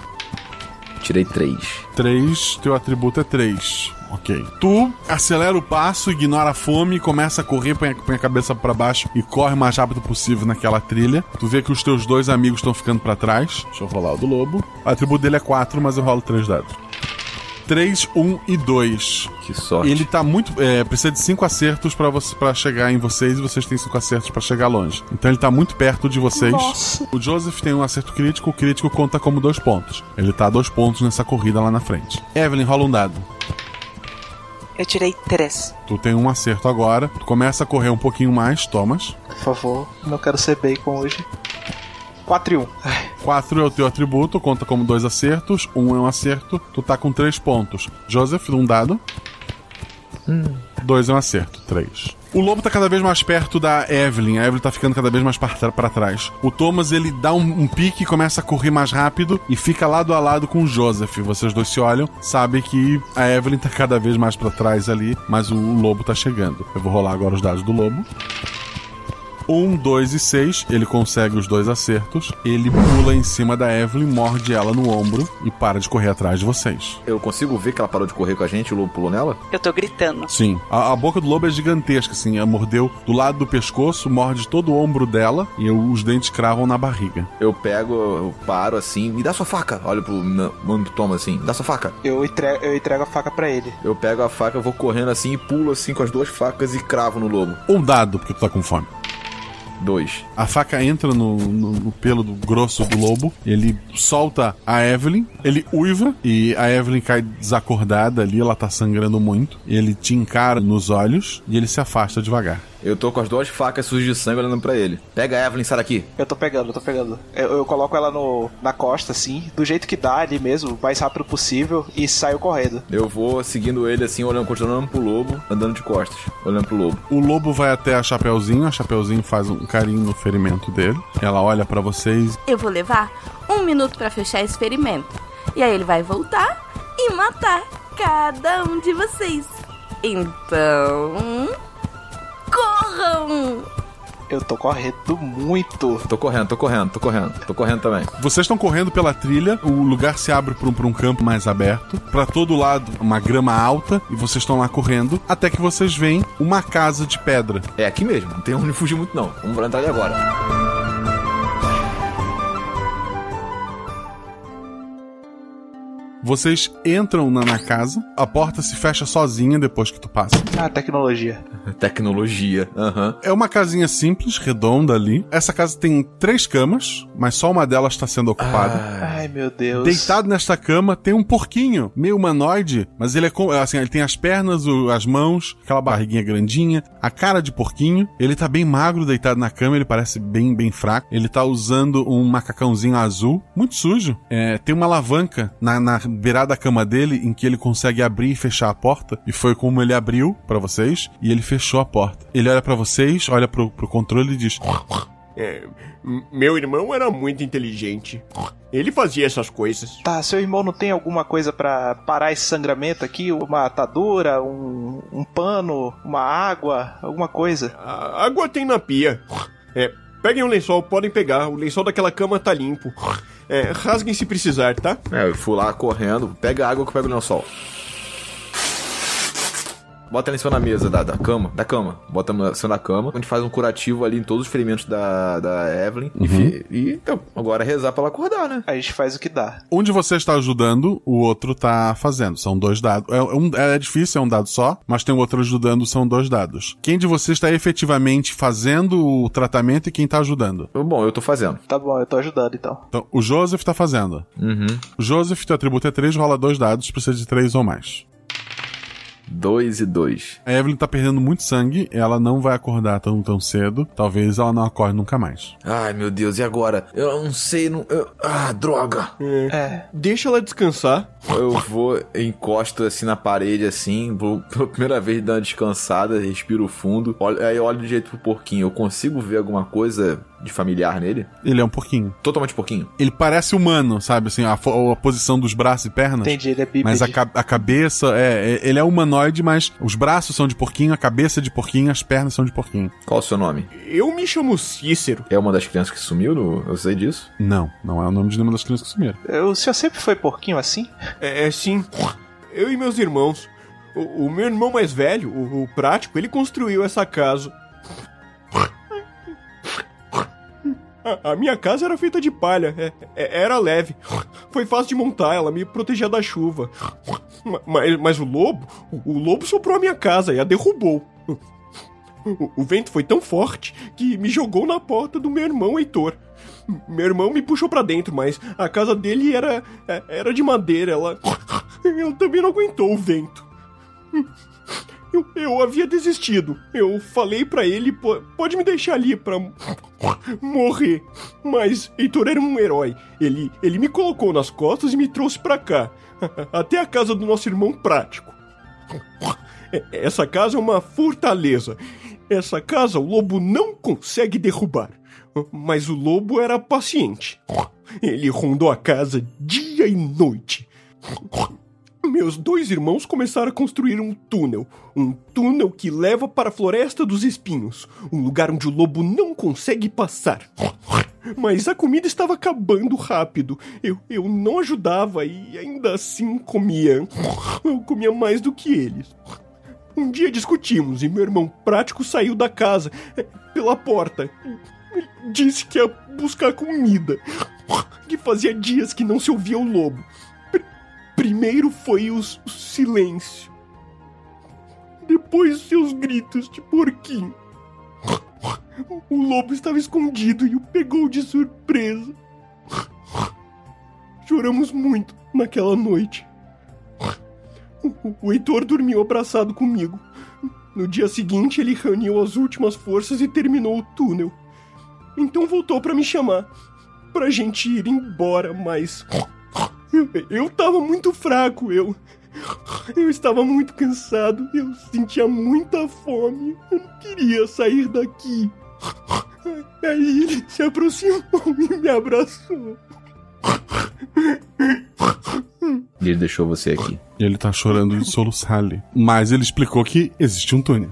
Tirei 3. 3, teu atributo é 3. Ok. Tu acelera o passo, ignora a fome, começa a correr, põe a, põe a cabeça pra baixo e corre o mais rápido possível naquela trilha. Tu vê que os teus dois amigos estão ficando pra trás. Deixa eu rolar o do lobo. O atributo dele é 4, mas eu rolo 3 dados. 3, 1 e 2. Que sorte. Ele tá muito. É, precisa de 5 acertos pra você para chegar em vocês e vocês têm 5 acertos pra chegar longe. Então ele tá muito perto de vocês. Nossa. O Joseph tem um acerto crítico, o crítico conta como dois pontos. Ele tá a dois pontos nessa corrida lá na frente. Evelyn, rola um dado. Eu tirei três. Tu tem um acerto agora. Tu começa a correr um pouquinho mais, Thomas. Por favor, não quero ser bacon hoje. 4 e 1. 4 é o teu atributo, conta como dois acertos. Um é um acerto. Tu tá com três pontos. Joseph, um dado. Dois é um acerto. Três. O lobo tá cada vez mais perto da Evelyn. A Evelyn tá ficando cada vez mais para trás. O Thomas, ele dá um, um pique, começa a correr mais rápido e fica lado a lado com o Joseph. Vocês dois se olham, sabem que a Evelyn tá cada vez mais pra trás ali, mas o lobo tá chegando. Eu vou rolar agora os dados do lobo. 1, 2 e 6, ele consegue os dois acertos. Ele pula em cima da Evelyn, morde ela no ombro e para de correr atrás de vocês. Eu consigo ver que ela parou de correr com a gente, o lobo pulou nela? Eu tô gritando. Sim. A, a boca do lobo é gigantesca, assim. Ela mordeu do lado do pescoço, morde todo o ombro dela e os dentes cravam na barriga. Eu pego, eu paro assim, me dá sua faca. Olha pro mano Thomas assim, me dá sua faca. Eu entrego, eu entrego a faca pra ele. Eu pego a faca, eu vou correndo assim e pulo assim com as duas facas e cravo no lobo. Um dado, porque tu tá com fome. Dois. A faca entra no, no- no pelo do grosso do lobo. Ele solta a Evelyn. Ele uiva e a Evelyn cai desacordada ali. Ela tá sangrando muito. Ele te encara nos olhos e ele se afasta devagar. Eu tô com as duas facas sujas de sangue olhando pra ele. Pega a Evelyn, sai daqui. Eu tô pegando, eu tô pegando. Eu, eu coloco ela no, na costa, assim, do jeito que dá ali mesmo, o mais rápido possível, e saio correndo. Eu vou seguindo ele assim, olhando, continuando olhando pro lobo, andando de costas, olhando pro lobo. O lobo vai até a Chapeuzinho. A Chapeuzinho faz um carinho no ferimento dele. Ela olha pra vocês. Eu vou levar um minuto pra fechar esse ferimento. E aí ele vai voltar e matar cada um de vocês. Então. Corram! Eu tô correndo muito. Tô correndo, tô correndo, tô correndo, tô correndo também. Vocês estão correndo pela trilha, o lugar se abre para um, pra um campo mais aberto. Pra todo lado, uma grama alta, e vocês estão lá correndo, até que vocês veem uma casa de pedra. É aqui mesmo, não tem onde fugir muito não. Vamos entrar ali agora. Vocês entram na, na casa, a porta se fecha sozinha depois que tu passa. Ah, tecnologia. [LAUGHS] Tecnologia, aham. É uma casinha simples, redonda ali. Essa casa tem três camas, mas só uma delas está sendo ocupada. Ai, meu Deus. Deitado nesta cama tem um porquinho, meio humanoide, mas ele é com- assim, ele tem as pernas, o- as mãos, aquela barriguinha grandinha, a cara de porquinho. Ele tá bem magro deitado na cama, ele parece bem bem fraco. Ele tá usando um macacãozinho azul, muito sujo. É, tem uma alavanca na, na beirada da cama dele em que ele consegue abrir e fechar a porta. E foi como ele abriu pra vocês e ele fechou a porta. Ele olha pra vocês, olha pro, pro controle e diz: É, meu irmão era muito inteligente. Ele fazia essas coisas. Tá, seu irmão não tem alguma coisa pra parar esse sangramento aqui? Uma atadura, um, um pano, uma água, alguma coisa? A água tem na pia. É, peguem o lençol, podem pegar. O lençol daquela cama tá limpo. É, rasguem se precisar, tá? É, eu fui lá correndo, pega água que eu pego o lençol. Bota ela em cima da mesa da, da cama. Da cama. Bota ela em cima da cama. A gente faz um curativo ali em todos os ferimentos da, da Evelyn. E, fi- e então, agora é rezar pra ela acordar, né? A gente faz o que dá. Um de vocês está ajudando, o outro tá fazendo. São dois dados. É, um- é difícil, é um dado só, mas tem o outro ajudando, são dois dados. Quem de vocês está efetivamente fazendo o tratamento e quem tá ajudando? Bom, eu tô fazendo. Tá bom, eu tô ajudando então. Então, o Joseph tá fazendo. Uhum. O Joseph, teu atributo é 3, rola dois dados, precisa de três ou mais. Dois e dois. A Evelyn tá perdendo muito sangue, ela não vai acordar tão, tão cedo. Talvez ela não acorde nunca mais. Ai, meu Deus, e agora? Eu não sei, não. eu- Ah, droga! É. Deixa ela descansar. Eu vou, encosto assim na parede, assim, vou pela primeira vez dar uma descansada, respiro fundo. Olho, aí eu olho de jeito pro porquinho. Eu consigo ver alguma coisa de familiar nele? Ele é um porquinho. Totalmente porquinho. Ele parece humano, sabe? Assim, a, a posição dos braços e pernas. Entendi, ele é bípede. Mas a, a cabeça, é, é- ele é humanoide, mas os braços são de porquinho, a cabeça é de porquinho, as pernas são de porquinho. Qual o seu nome? Eu me chamo Cícero. É uma das crianças que sumiu? no- Eu sei disso. Não, não é o nome de nenhuma das crianças que sumiram. O senhor sempre foi porquinho assim? É, é sim. Eu e meus irmãos. O, o meu irmão mais velho, o, o prático, ele construiu essa casa. A, minha casa era feita de palha, é- é- era leve. Foi fácil de montar, ela me protegia da chuva. Ma- Mas, mas o lobo, o, o lobo soprou a minha casa e a derrubou. O, o vento foi tão forte que me jogou na porta do meu irmão Heitor. Meu irmão me puxou pra dentro, mas a casa dele era é, era de madeira, ela ela também não aguentou o vento. Eu, eu havia desistido. Eu falei pra ele, "Po- pode me deixar ali pra morrer. Mas Heitor era um herói. Ele, ele me colocou nas costas e me trouxe pra cá, [LAUGHS] até a casa do nosso irmão prático. Essa casa é uma fortaleza. Essa casa o lobo não consegue derrubar. Mas o lobo era paciente. Ele rondou a casa dia e noite. Meus dois irmãos começaram a construir um túnel. Um túnel que leva para a Floresta dos Espinhos. Um lugar onde o lobo não consegue passar. Mas a comida estava acabando rápido. Eu, eu não ajudava e ainda assim comia. Eu comia mais do que eles. Um dia discutimos e meu irmão prático saiu da casa eh, pela porta. Disse que ia buscar comida. Que fazia dias que não se ouvia o lobo. Pr- Primeiro foi o silêncio. Depois seus gritos de porquinho. O lobo estava escondido e o pegou de surpresa. Choramos muito naquela noite. O- Heitor dormiu abraçado comigo. No dia seguinte, ele reuniu as últimas forças e terminou o túnel. Então voltou pra me chamar. Pra gente ir embora, mas. Eu, eu tava muito fraco, eu. Eu estava muito cansado, eu sentia muita fome, eu não queria sair daqui. Aí ele se aproximou e me abraçou. E ele deixou você aqui. E ele tá chorando de soluçar ali. Mas ele explicou que existe um túnel.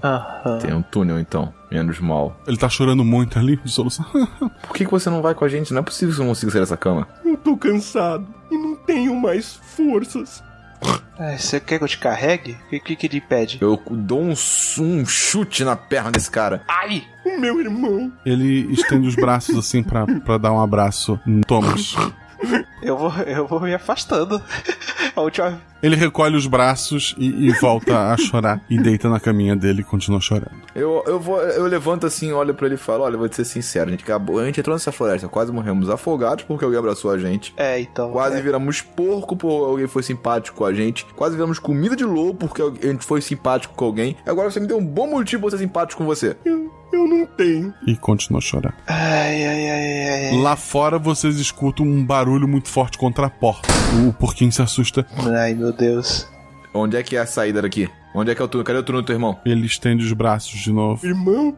Tem um túnel então, menos mal. Ele tá chorando muito ali de soluçar. [LAUGHS] Por que, que você não vai com a gente? Não é possível que você não consiga sair dessa cama. Eu tô cansado e não tenho mais forças. É, você quer que eu te carregue? O que, que, que ele pede? Eu dou um, um chute na perna desse cara. Ai! O meu irmão. Ele estende os braços assim pra, pra dar um abraço no Thomas. Eu vou, eu vou me afastando. A última. Ele recolhe os braços e, e volta a chorar. E deita na caminha dele e continua chorando. Eu, eu, vou, eu levanto assim, olho pra ele e falo: Olha, eu vou te ser sincero, a gente, acabou, a gente entrou nessa floresta, quase morremos afogados porque alguém abraçou a gente. É, então. Quase é. viramos porco porque alguém foi simpático com a gente. Quase viramos comida de lobo porque a gente foi simpático com alguém. Agora você me deu um bom motivo pra ser simpático com você. Eu, eu não tenho. E continua chorando. Ai, ai, ai, ai. Lá fora vocês escutam um barulho muito forte contra a porta. O porquinho se assusta. Ai, meu Deus. Onde é que é a saída daqui? Onde é que é o túnel? Cadê o túnel do teu irmão? Ele estende os braços de novo. Irmão,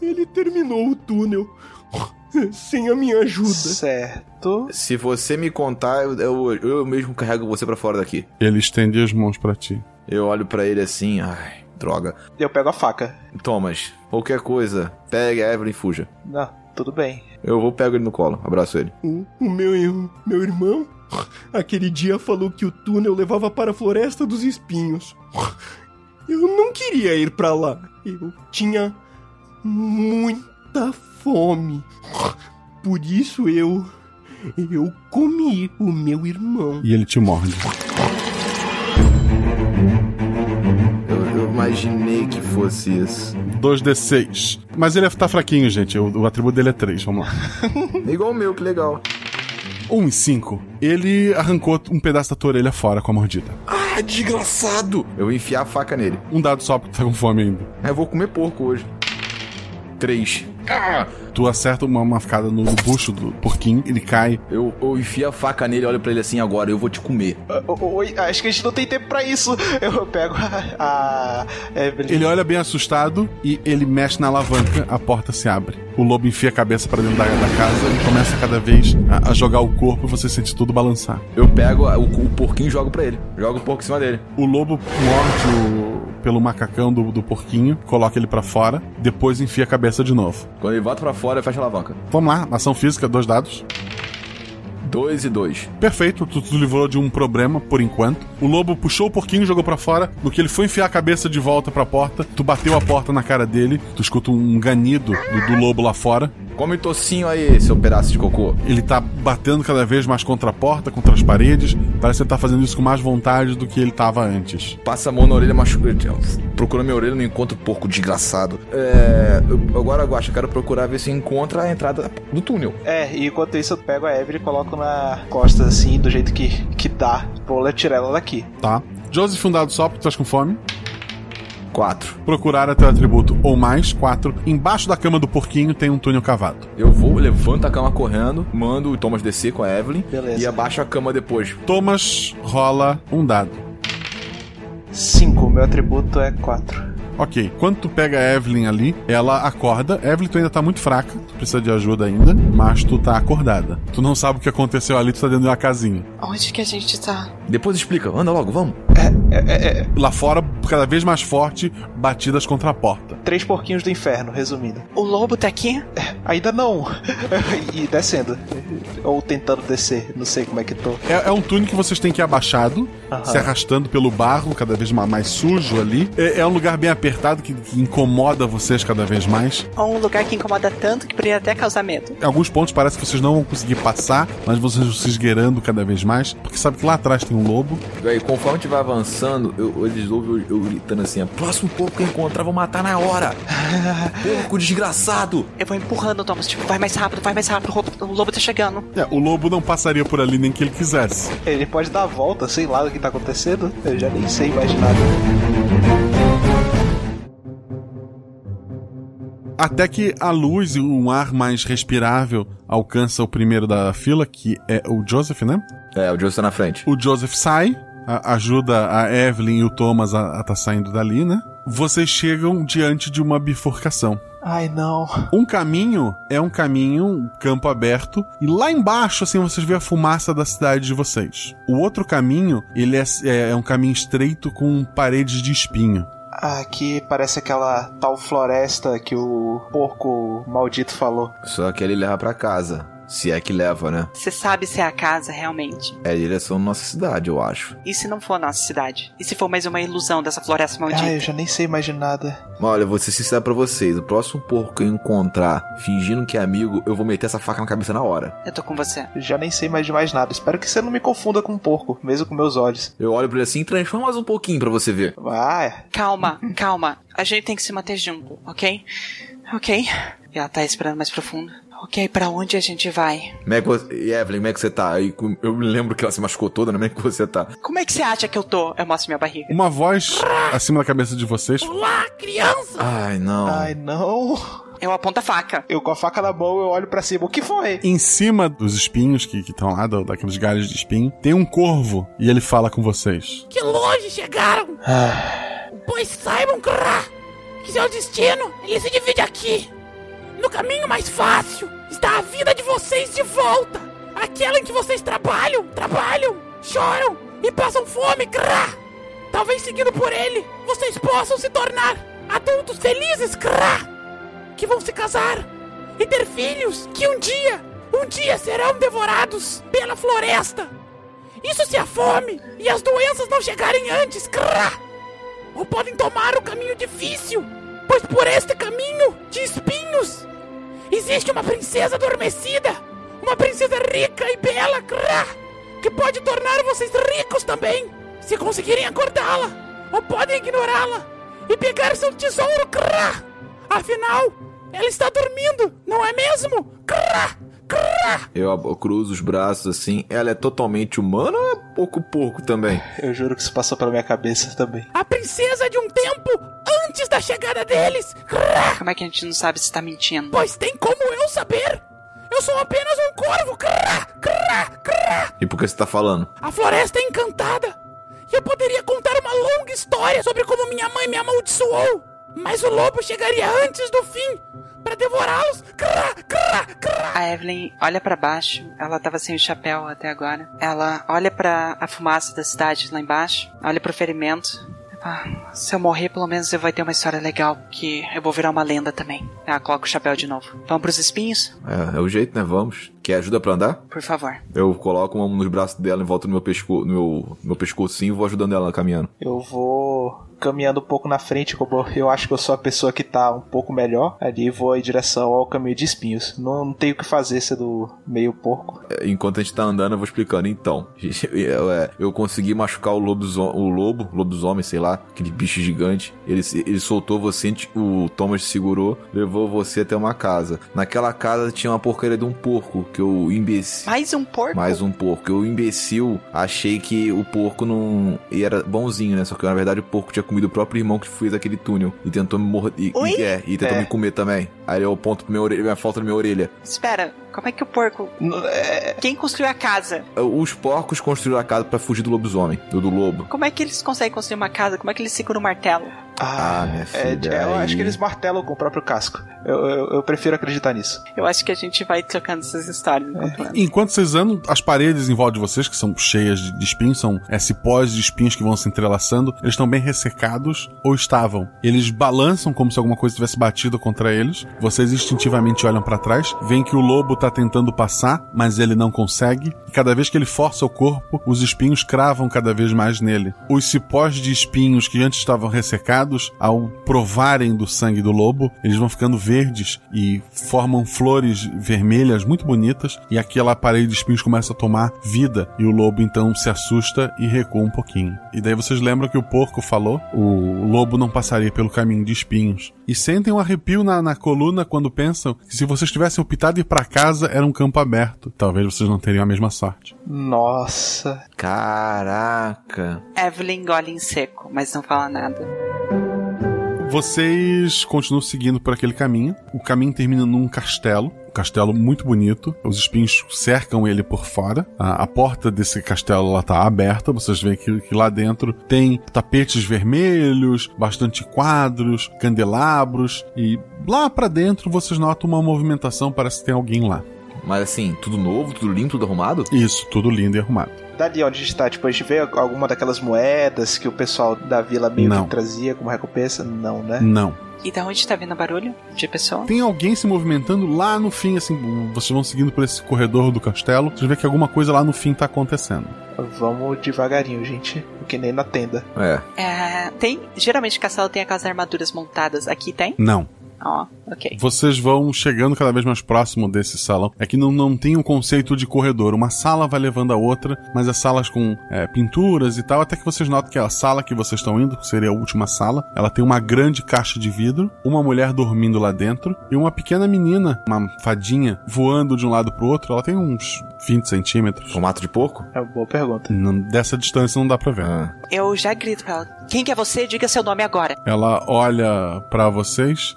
ele terminou o túnel. [LAUGHS] Sem a minha ajuda. Certo. Se você me contar, eu, eu, eu mesmo carrego você pra fora daqui. Ele estende as mãos pra ti. Eu olho pra ele assim, ai, droga. Eu pego a faca. Thomas, qualquer coisa, pegue a Evelyn e fuja. Não, tudo bem. Eu vou pego ele no colo, abraço ele. O, o meu, meu irmão, aquele dia falou que o túnel levava para a Floresta dos Espinhos. eu não queria ir pra lá. Eu tinha muita fome. Por isso eu. Eu comi o meu irmão. E ele te morde. Eu, eu imaginei que fosse isso. 2d6. Mas ele tá fraquinho, gente. O, o atributo dele é 3. Vamos lá. É [LAUGHS] igual o meu, que legal. 1 e 5. Ele arrancou um pedaço da tua orelha fora com a mordida. Ah, desgraçado! Eu vou enfiar a faca nele. Um dado só porque tá com fome ainda. Eu vou comer porco hoje. 3. Ah! Tu acerta uma, ficada no bucho do porquinho, ele cai. Eu, eu enfio a faca nele e olho pra ele assim agora, eu vou te comer. Oi, acho que a gente não tem tempo pra isso. [LAUGHS] Eu pego a. a Evelyn. Ele olha bem assustado e ele mexe na alavanca, a porta se abre. O lobo enfia a cabeça pra dentro da, da casa e começa cada vez a, a jogar o corpo e você sente tudo balançar. Eu pego a- o, o porquinho e jogo pra ele. Jogo o porco em cima dele. O lobo morde o- pelo macacão do, do porquinho, coloca ele pra fora, depois enfia a cabeça de novo. Quando ele volta pra fora, eu fecho a alavanca. Vamos lá, ação física, dois dados. 2 e 2. Perfeito, tu, tu livrou de um problema por enquanto. O lobo puxou o porquinho e jogou pra fora. No que ele foi enfiar a cabeça de volta pra porta, tu bateu a porta na cara dele. Tu escuta um ganido do, do lobo lá fora. Come tocinho aí, seu pedaço de cocô. Ele tá batendo cada vez mais contra a porta, contra as paredes. Parece que ele tá fazendo isso com mais vontade do que ele tava antes. Passa a mão na orelha, machuca. Procura minha orelha, não encontra o porco desgraçado. É. eu- Agora, Guacha, eu quero procurar ver se encontra a entrada do túnel. É, e enquanto isso eu pego a Evelyn e coloco na costa assim, do jeito que, que dá, pra tirar ela daqui. Tá. Joseph, um dado só, porque tu estás com fome. 4. Procurar até o atributo ou mais, 4. Embaixo da cama do porquinho tem um túnel cavado. Eu vou, levanto a cama correndo, mando o Thomas descer com a Evelyn Beleza. e abaixo a cama depois. Thomas rola um dado. 5, meu atributo é 4. Ok, quando tu pega a Evelyn ali, ela acorda. Evelyn, tu ainda tá muito fraca, tu precisa de ajuda ainda, mas tu tá acordada. Tu não sabe o que aconteceu ali, tu tá dentro de uma casinha. Onde que a gente tá? Depois explica, anda logo, vamos. Lá fora, cada vez mais forte, batidas contra a porta. Três porquinhos do inferno, resumindo. O lobo tá aqui? Ainda não. [LAUGHS] e descendo. Ou tentando descer, não sei como é que tô. É, é um túnel que vocês têm que ir abaixado, Aham. se arrastando pelo barro, cada vez ma- mais sujo ali. É, é um lugar bem apertado que, que incomoda vocês cada vez mais. Ou um lugar que incomoda tanto que poderia até causar medo. Em alguns pontos parece que vocês não vão conseguir passar, mas vocês vão se esgueirando cada vez mais, porque sabe que lá atrás tem um lobo. E aí, conforme a gente vai avançando, eu, eles ouvem eu, eu gritando assim: próximo porco que eu encontrar, vou matar na hora. [LAUGHS] porco desgraçado. Eu vou empurrando o Thomas, tipo, vai mais rápido, vai mais rápido, o lobo- o lobo tá chegando. É, o lobo não passaria por ali nem que ele quisesse. Ele pode dar a volta, sei lá o que tá acontecendo. Eu já nem sei mais nada. Até que a luz e um ar mais respirável alcança o primeiro da fila, que é o Joseph, né? É, o Joseph tá na frente. O Joseph sai, a- ajuda a Evelyn e o Thomas a, a tá saindo dali, né? Vocês chegam diante de uma bifurcação. Ai não. Um caminho é um caminho, um campo aberto, e lá embaixo, assim, vocês vê a fumaça da cidade de vocês. O outro caminho, ele é, é- é um caminho estreito com paredes de espinho. Aqui parece aquela tal floresta que o porco maldito falou. Só que ele leva pra casa. Se é que leva, né? Você sabe se é a casa realmente. É a direção da nossa cidade, eu acho. E se não for a nossa cidade? E se for mais uma ilusão dessa floresta maldita? Ai, eu já nem sei mais de nada. Mas olha, vou ser sincero pra vocês. O próximo porco que eu encontrar fingindo que é amigo, eu vou meter essa faca na cabeça na hora. Eu tô com você. Já nem sei mais de mais nada. Espero que você não me confunda com um porco, mesmo com meus olhos. Eu olho pra ele assim, transforma mais um pouquinho pra você ver. Vai. Calma, calma. A gente tem que se manter junto, ok? Ok? E ela tá respirando mais profundo. Ok, pra onde a gente vai? Como é que você... E Evelyn, como é que você tá? Eu me lembro que ela se machucou toda, né? Como é que você tá? Como é que você acha que eu tô? Eu mostro minha barriga. Uma voz acima da cabeça de vocês. Olá, criança! Ai, não. Ai, não. Eu aponto a faca. Eu com a faca na mão, eu olho pra cima. O que foi? Em cima dos espinhos que estão lá, do- daqueles galhos de espinho, tem um corvo e ele fala com vocês. Que longe chegaram! Pois saibam, Krá, que seu destino ele se divide aqui. No caminho mais fácil está a vida de vocês de volta. Aquela em que vocês trabalham, trabalham, choram e passam fome, Krá. Talvez seguindo por ele, vocês possam se tornar adultos felizes, Krá. Que vão se casar e ter filhos que um dia, um dia serão devorados pela floresta. Isso se a fome e as doenças não chegarem antes, crá! ou podem tomar o caminho difícil, pois por este caminho de espinhos existe uma princesa adormecida, uma princesa rica e bela, que pode tornar vocês ricos também, se conseguirem acordá-la, ou podem ignorá-la e pegar seu tesouro. Afinal, ela está dormindo, não é mesmo? Crá, Eu cruzo os braços assim. Ela é totalmente humana ou é pouco porco também? Eu juro que isso passou pela minha cabeça também. A princesa de um tempo antes da chegada deles. Como é que a gente não sabe se tá mentindo? Pois tem como eu saber. Eu sou apenas um corvo. Crá, crá, crá. E por que você tá falando? A floresta é encantada. E eu poderia contar uma longa história sobre como minha mãe me amaldiçoou. Mas o lobo chegaria antes do fim para devorá-los. A Evelyn olha pra baixo. Ela tava sem o chapéu até agora. Ela olha pra a fumaça da cidade lá embaixo. Olha pro ferimento. Ah, se eu morrer, pelo menos eu vai ter uma história legal, que eu vou virar uma lenda também. Ela coloca o chapéu de novo. Vamos pros espinhos? É, é o jeito, né? Vamos. Quer ajuda pra andar? Por favor. Eu coloco uma mão nos braços dela em volta do meu, pesco no meu, no meu pescocinho e vou ajudando ela caminhando. Eu vou caminhando um pouco na frente, como eu acho que eu sou a pessoa que tá um pouco melhor ali, vou em direção ao caminho de espinhos. Não, não tenho o que fazer sendo meio porco. É, Enquanto a gente tá andando, eu vou explicando. Então, [LAUGHS] eu, é, eu consegui machucar o, lobozo- o lobo, lobisomem, sei lá, aquele bicho gigante. Ele, ele soltou você, o Thomas segurou, levou você até uma casa. Naquela casa tinha uma porcaria de um porco, que eu imbecil. Mais um porco? Mais um porco. Eu, imbecil, achei que o porco não. e era bonzinho, né? Só que na verdade o porco tinha comido o próprio irmão que fez aquele túnel. E tentou me morder. E, Oi? e, é, e tentou É. me comer também. Aí eu aponto pra minha, orelha, minha falta na minha orelha. Espera, como é que o porco. Quem construiu a casa? Os porcos construíram a casa pra fugir do lobisomem, do, do lobo. Como é que eles conseguem construir uma casa? Como é que eles seguram o martelo? Ah, minha É, filha. eu aí- acho que eles martelam com o próprio casco. Eu, eu, eu prefiro acreditar nisso. Eu acho que a gente vai trocando essas histórias enquanto anda. Enquanto vocês andam, as paredes em volta de vocês, que são cheias de de espinhos, são é, cipós de espinhos que vão se entrelaçando, eles estão bem ressecados ou estavam. Eles balançam como se alguma coisa tivesse batido contra eles. Vocês instintivamente olham pra trás, veem que o lobo tá tentando passar, mas ele não consegue. E cada vez que ele força o corpo, os espinhos cravam cada vez mais nele. Os cipós de espinhos que antes estavam ressecados, ao provarem do sangue do lobo, eles vão ficando verdes e formam flores vermelhas muito bonitas. E aquela parede de espinhos começa a tomar vida. E o lobo então se assusta e recua um pouquinho. E daí vocês lembram que o porco falou: o lobo não passaria pelo caminho de espinhos. E sentem um arrepio na, na coluna quando pensam que se vocês tivessem optado ir pra casa, era um campo aberto. Talvez vocês não teriam a mesma sorte. Nossa. Caraca. Evelyn engole em seco, mas não fala nada. Vocês continuam seguindo por aquele caminho. O caminho termina num castelo. Um castelo muito bonito. Os espinhos cercam ele por fora. A, a porta desse castelo ela tá aberta. Vocês veem que, que lá dentro tem tapetes vermelhos, bastante quadros, candelabros. E lá pra dentro vocês notam uma movimentação. Parece que tem alguém lá. Mas assim, tudo novo, tudo limpo, tudo arrumado? Isso, tudo lindo e arrumado. Dali onde a gente tá, tipo, a gente vê alguma daquelas moedas que o pessoal da vila meio Não. que trazia como recompensa? Não, né? Não. E da onde tá vindo barulho de pessoa? Tem alguém se movimentando lá no fim, assim, vocês vão seguindo por esse corredor do castelo, vocês vê que alguma coisa lá no fim tá acontecendo. Vamos devagarinho, gente. Que nem na tenda. É. É, tem. Geralmente castelo tem aquelas armaduras montadas. Aqui tem? Não. Ó, ok. Vocês vão chegando cada vez mais próximo desse salão. É que não, não tem um conceito de corredor. Uma sala vai levando a outra, mas as salas com é, pinturas e tal, até que vocês notam que a sala que vocês estão indo, que seria a última sala, ela tem uma grande caixa de vidro, uma mulher dormindo lá dentro e uma pequena menina, uma fadinha, voando de um lado pro outro. Ela tem uns 20 centímetros. Formato de porco? É uma boa pergunta. Não- dessa distância não dá pra ver. Eu já grito pra ela. Quem que é você? Diga seu nome agora. Ela olha pra vocês.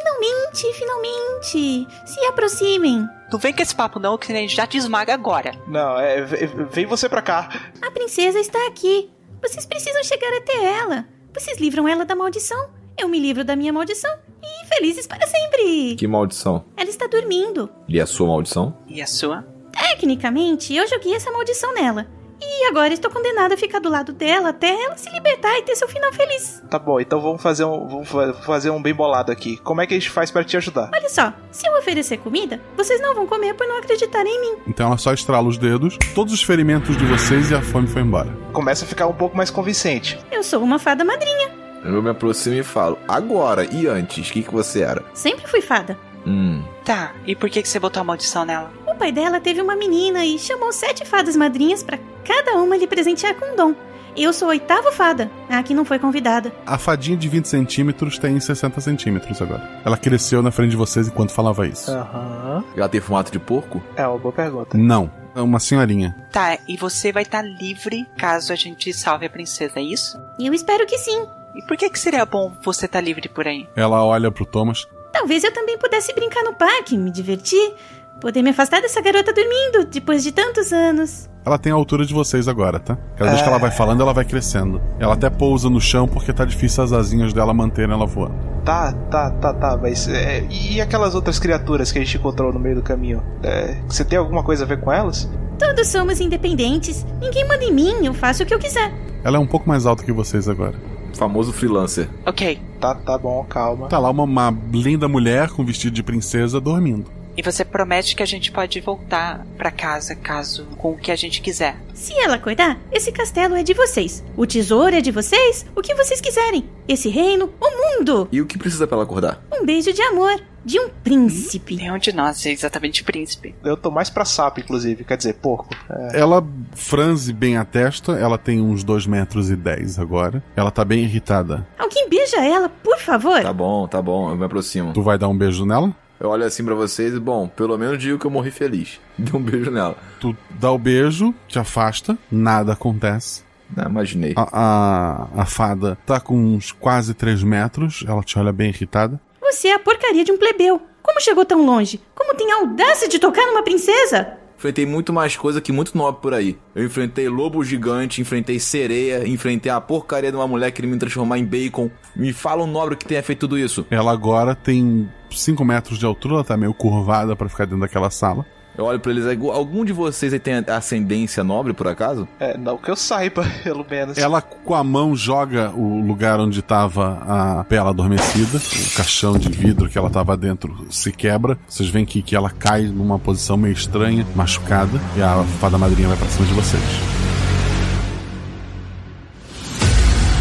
Finalmente, finalmente. Se aproximem. Não vem com esse papo não, que a gente já te esmaga agora. Não, é. Vem você pra cá. A princesa está aqui. Vocês precisam chegar até ela. Vocês livram ela da maldição. Eu me livro da minha maldição. E felizes para sempre. Que maldição. Ela está dormindo. E a sua maldição? E a sua? Tecnicamente, eu joguei essa maldição nela. E agora estou condenada a ficar do lado dela até ela se libertar e ter seu final feliz. Tá bom, então vamos fazer um, vamos fa- fazer um bem bolado aqui. Como é que a gente faz pra te ajudar? Olha só, se eu oferecer comida, vocês não vão comer por não acreditarem em mim. Então ela só estrala os dedos, todos os ferimentos de vocês e a fome foi embora. Começa a ficar um pouco mais convincente. Eu sou uma fada madrinha. Eu me aproximo e falo, agora e antes, o que, que você era? Sempre fui fada. Hum. Tá, e por que, que você botou a maldição nela? O pai dela teve uma menina e chamou sete fadas madrinhas para cada uma lhe presentear com um dom. Eu sou a oitava fada, a que não foi convidada. A fadinha de 20 centímetros tem 60 centímetros agora. Ela cresceu na frente de vocês enquanto falava isso. Aham. Ela tem formato de porco? É uma boa pergunta. Não, é uma senhorinha. Tá, e você vai estar livre caso a gente salve a princesa, é isso? Eu espero que sim. E por que, que seria bom você estar livre por aí? Ela olha pro Thomas. Talvez eu também pudesse brincar no parque, me divertir, poder me afastar dessa garota dormindo depois de tantos anos. Ela tem a altura de vocês agora, tá? Cada vez que ela vai falando, ela vai crescendo. Ela até pousa no chão porque tá difícil as asinhas dela manterem ela voando. Tá, tá, tá, tá, mas. é, e aquelas outras criaturas que a gente encontrou no meio do caminho? É, você tem alguma coisa a ver com elas? Todos somos independentes. Ninguém manda em mim, eu faço o que eu quiser. Ela é um pouco mais alta que vocês agora. Famoso freelancer. Ok. Tá, tá bom, calma. Tá lá uma, uma linda mulher com vestido de princesa dormindo. E você promete que a gente pode voltar pra casa caso com o que a gente quiser. Se ela acordar, esse castelo é de vocês. O tesouro é de vocês. O que vocês quiserem. Esse reino, o mundo. E o que precisa pra ela acordar? Um beijo de amor. De um príncipe. Nenhum de nós é exatamente príncipe. Eu tô mais pra sapo, inclusive, quer dizer, porco. É. Ela franze bem a testa, ela tem uns 2 metros e 10 agora. Ela tá bem irritada. Alguém beija ela, por favor. Tá bom, tá bom, eu me aproximo. Tu vai dar um beijo nela? Eu olho assim pra vocês e, bom, pelo menos digo que eu morri feliz. [LAUGHS] Dê um beijo nela. Tu dá o beijo, te afasta, nada acontece. Não, imaginei. A, a, a fada tá com uns quase 3 metros, ela te olha bem irritada. Você é a porcaria de um plebeu. Como chegou tão longe? Como tem a audácia de tocar numa princesa? Enfrentei muito mais coisa que muito nobre por aí. Eu enfrentei lobo gigante, enfrentei sereia, enfrentei a porcaria de uma mulher que me transformar em bacon. Me fala um nobre que tenha feito tudo isso. Ela agora tem 5 metros de altura, ela tá meio curvada pra ficar dentro daquela sala. Eu olho pra eles, algum de vocês aí tem ascendência nobre, por acaso? É, não que eu saiba, [LAUGHS] pelo menos. Ela com a mão joga o lugar onde tava a pela adormecida, o caixão de vidro que ela tava dentro se quebra. Vocês veem que, que ela cai numa posição meio estranha, machucada, e a fada madrinha vai pra cima de vocês.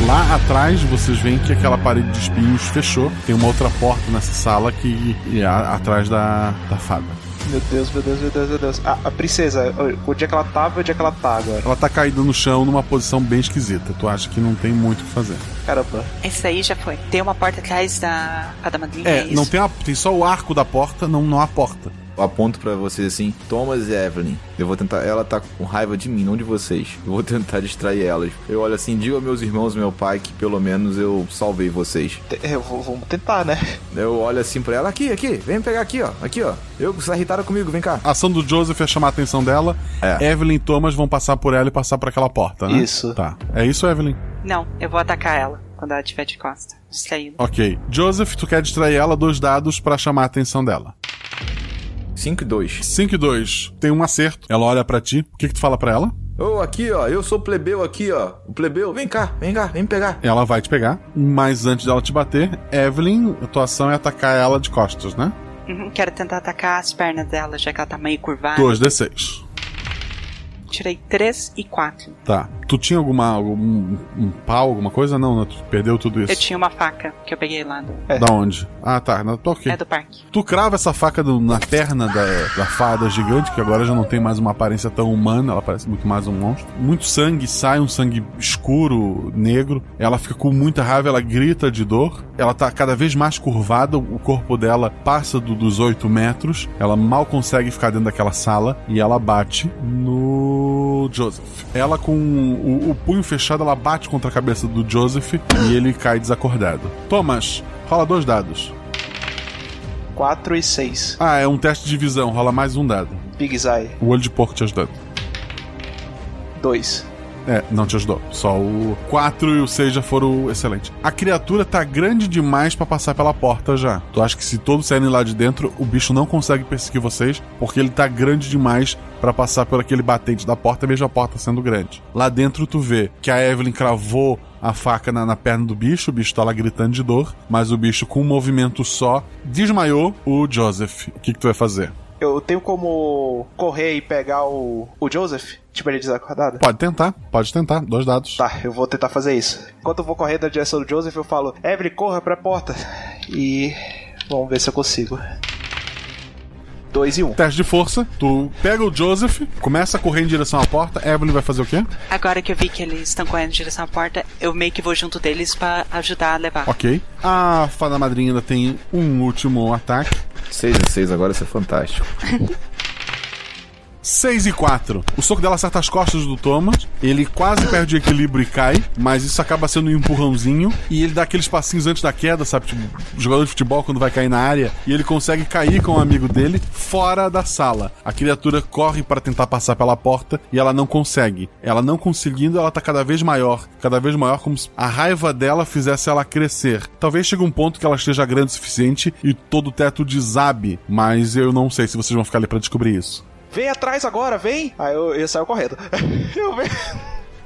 Lá atrás vocês veem que aquela parede de espinhos fechou. Tem uma outra porta nessa sala que é atrás da, da fada. Meu Deus, meu Deus, meu Deus, meu Deus. A, a princesa, onde é que ela tava e onde é que ela tá agora? Ela tá caída no chão numa posição bem esquisita. Tu acha que não tem muito o que fazer. Caramba. Esse aí já foi. Tem uma porta atrás da fada madrinha, É, é não tem, a, tem só o arco da porta, não, não há porta. Aponto pra vocês assim, Thomas e Evelyn. Eu vou tentar. Ela tá com raiva de mim, não de vocês. Eu vou [LAUGHS] tentar distrair elas. Eu olho assim, digo aos meus irmãos e meu pai que pelo menos eu salvei vocês. É, eu vou- vamos tentar, né? Eu olho assim pra ela, aqui, aqui, vem me pegar aqui, ó. Aqui, ó. Eu, você tá irritada comigo, vem cá. A ação do Joseph é chamar a atenção dela. É. Evelyn e Thomas vão passar por ela e passar por aquela porta, né? Isso. Tá. É isso, Evelyn? Não, eu vou atacar ela quando ela estiver de costa, distraída. Ok. Joseph, tu quer distrair ela, dois dados pra chamar a atenção dela. 5 e 2. 5 e 2. Tem um acerto. Ela olha pra ti. O que, que tu fala pra ela? Ô, aqui, ó. Eu sou plebeu aqui, ó. O plebeu, vem cá, vem cá, vem me pegar. Ela vai te pegar, mas antes dela te bater, Evelyn, a tua ação é atacar ela de costas, né? Uhum, quero tentar atacar as pernas dela, já que ela tá meio curvada. 2d6. Tirei 3 e 4. Tá. Tu tinha alguma. algum um pau, alguma coisa? Não, né? Tu perdeu tudo isso. Eu tinha uma faca que eu peguei lá do. Da onde? Ah, tá. Na tua. É do parque. Tu crava essa faca do- na perna da, da fada gigante, que agora já não tem mais uma aparência tão humana, ela parece muito mais um monstro. Muito sangue sai, um sangue escuro, negro. Ela fica com muita raiva, ela grita de dor. Ela tá cada vez mais curvada, o corpo dela passa do- dos 8 metros. Ela mal consegue ficar dentro daquela sala e ela bate no Joseph. Ela com o, o punho fechado, ela bate contra a cabeça do Joseph e ele cai desacordado. Thomas, rola dois dados. 4 e 6. Ah, é um teste de visão, rola mais um dado. Big Zai, O olho de porco te ajudando. 2. É, não te ajudou. Só o 4 e o 6 já foram excelentes. A criatura tá grande demais pra passar pela porta já. Tu acha que se todos saírem lá de dentro, o bicho não consegue perseguir vocês, porque ele tá grande demais pra passar por aquele batente da porta, mesmo a porta sendo grande. Lá dentro tu vê que a Evelyn cravou a faca na, na perna do bicho, o bicho tá lá gritando de dor, mas o bicho com um movimento só desmaiou o Joseph. O que, que tu vai fazer? Eu tenho como correr e pegar o, o Joseph? Tipo, ele desacordado? Pode tentar, pode tentar. Dois dados. Tá, eu vou tentar fazer isso. Enquanto eu vou correr na direção do Joseph, eu falo: Evelyn, corra pra porta. E. Vamos ver se eu consigo. 2 e 1. Um. Teste de força. Tu pega o Joseph, começa a correr em direção à porta. Evelyn vai fazer o quê? Agora que eu vi que eles estão correndo em direção à porta, eu meio que vou junto deles pra ajudar a levar. Ok. A fada madrinha ainda tem um último ataque. 6 e 6 agora, isso é fantástico. [LAUGHS] 6 e 4. O soco dela acerta as costas do Thomas. Ele quase perde o equilíbrio e cai, mas isso acaba sendo um empurrãozinho. E ele dá aqueles passinhos antes da queda, sabe? Tipo, jogador de futebol quando vai cair na área. E ele consegue cair com um amigo dele fora da sala. A criatura corre para tentar passar pela porta e ela não consegue. Ela não conseguindo, ela tá cada vez maior. Cada vez maior, como se a raiva dela fizesse ela crescer. Talvez chegue um ponto que ela esteja grande o suficiente e todo o teto desabe. Mas eu não sei se vocês vão ficar ali para descobrir isso. Vem atrás agora, vem! Aí eu, eu saio correndo. [LAUGHS] eu venho.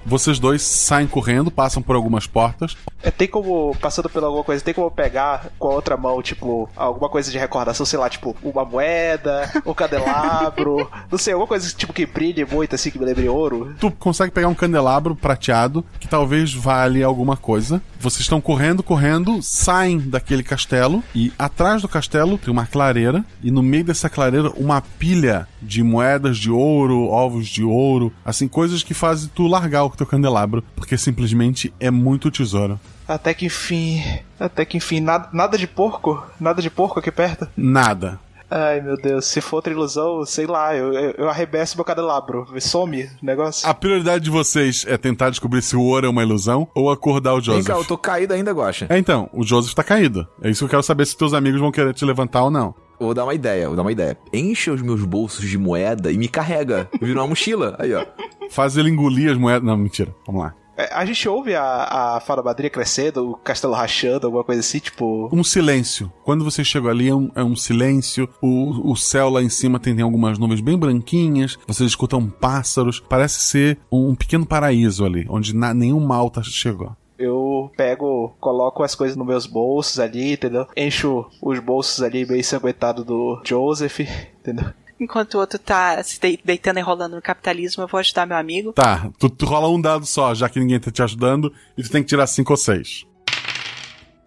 Vocês dois saem correndo, passam por algumas portas. É, tem como, passando por alguma coisa, tem como pegar com a outra mão, tipo, alguma coisa de recordação, sei lá, tipo, uma moeda, um candelabro, [LAUGHS] não sei, alguma coisa tipo que brilhe muito, assim, que me lembre ouro. Tu consegue pegar um candelabro prateado, que talvez valha alguma coisa. Vocês estão correndo, correndo, saem daquele castelo, e atrás do castelo tem uma clareira, e no meio dessa clareira, uma pilha de moedas de ouro, ovos de ouro, assim, coisas que fazem tu largar o teu candelabro, porque simplesmente é muito tesouro. Até que enfim. Até que enfim, nada, nada de porco? Nada de porco aqui perto? Nada. Ai meu Deus, se for outra ilusão, sei lá, eu, eu, eu arrebesso meu candelabro. Some o negócio. A prioridade de vocês é tentar descobrir se o ouro é uma ilusão ou acordar o Joseph. Vem cá, eu tô caído ainda, Guacha. É, então, o Joseph tá caído. É isso que eu quero saber se teus amigos vão querer te levantar ou não. Vou dar uma ideia, vou dar uma ideia. Enche os meus bolsos de moeda e me carrega. Vira uma mochila. Aí, ó. Faz ele engolir as moedas. Não, mentira. Vamos lá. É, a gente ouve a, a fada madrinha crescendo, o castelo rachando, alguma coisa assim, tipo. Um silêncio. Quando você chega ali, é um, é um silêncio. O, o céu lá em cima tem, tem algumas nuvens bem branquinhas. Vocês escutam pássaros. Parece ser um, um pequeno paraíso ali, onde na, nenhum mal tá, chegou. Eu pego, coloco as coisas nos meus bolsos ali, entendeu? Encho os bolsos ali meio ensanguentados do Joseph, [LAUGHS] entendeu? Enquanto o outro tá se deitando e rolando no capitalismo, eu vou ajudar meu amigo. Tá, tu, tu rola um dado só, já que ninguém tá te ajudando, e tu tem que tirar cinco ou seis.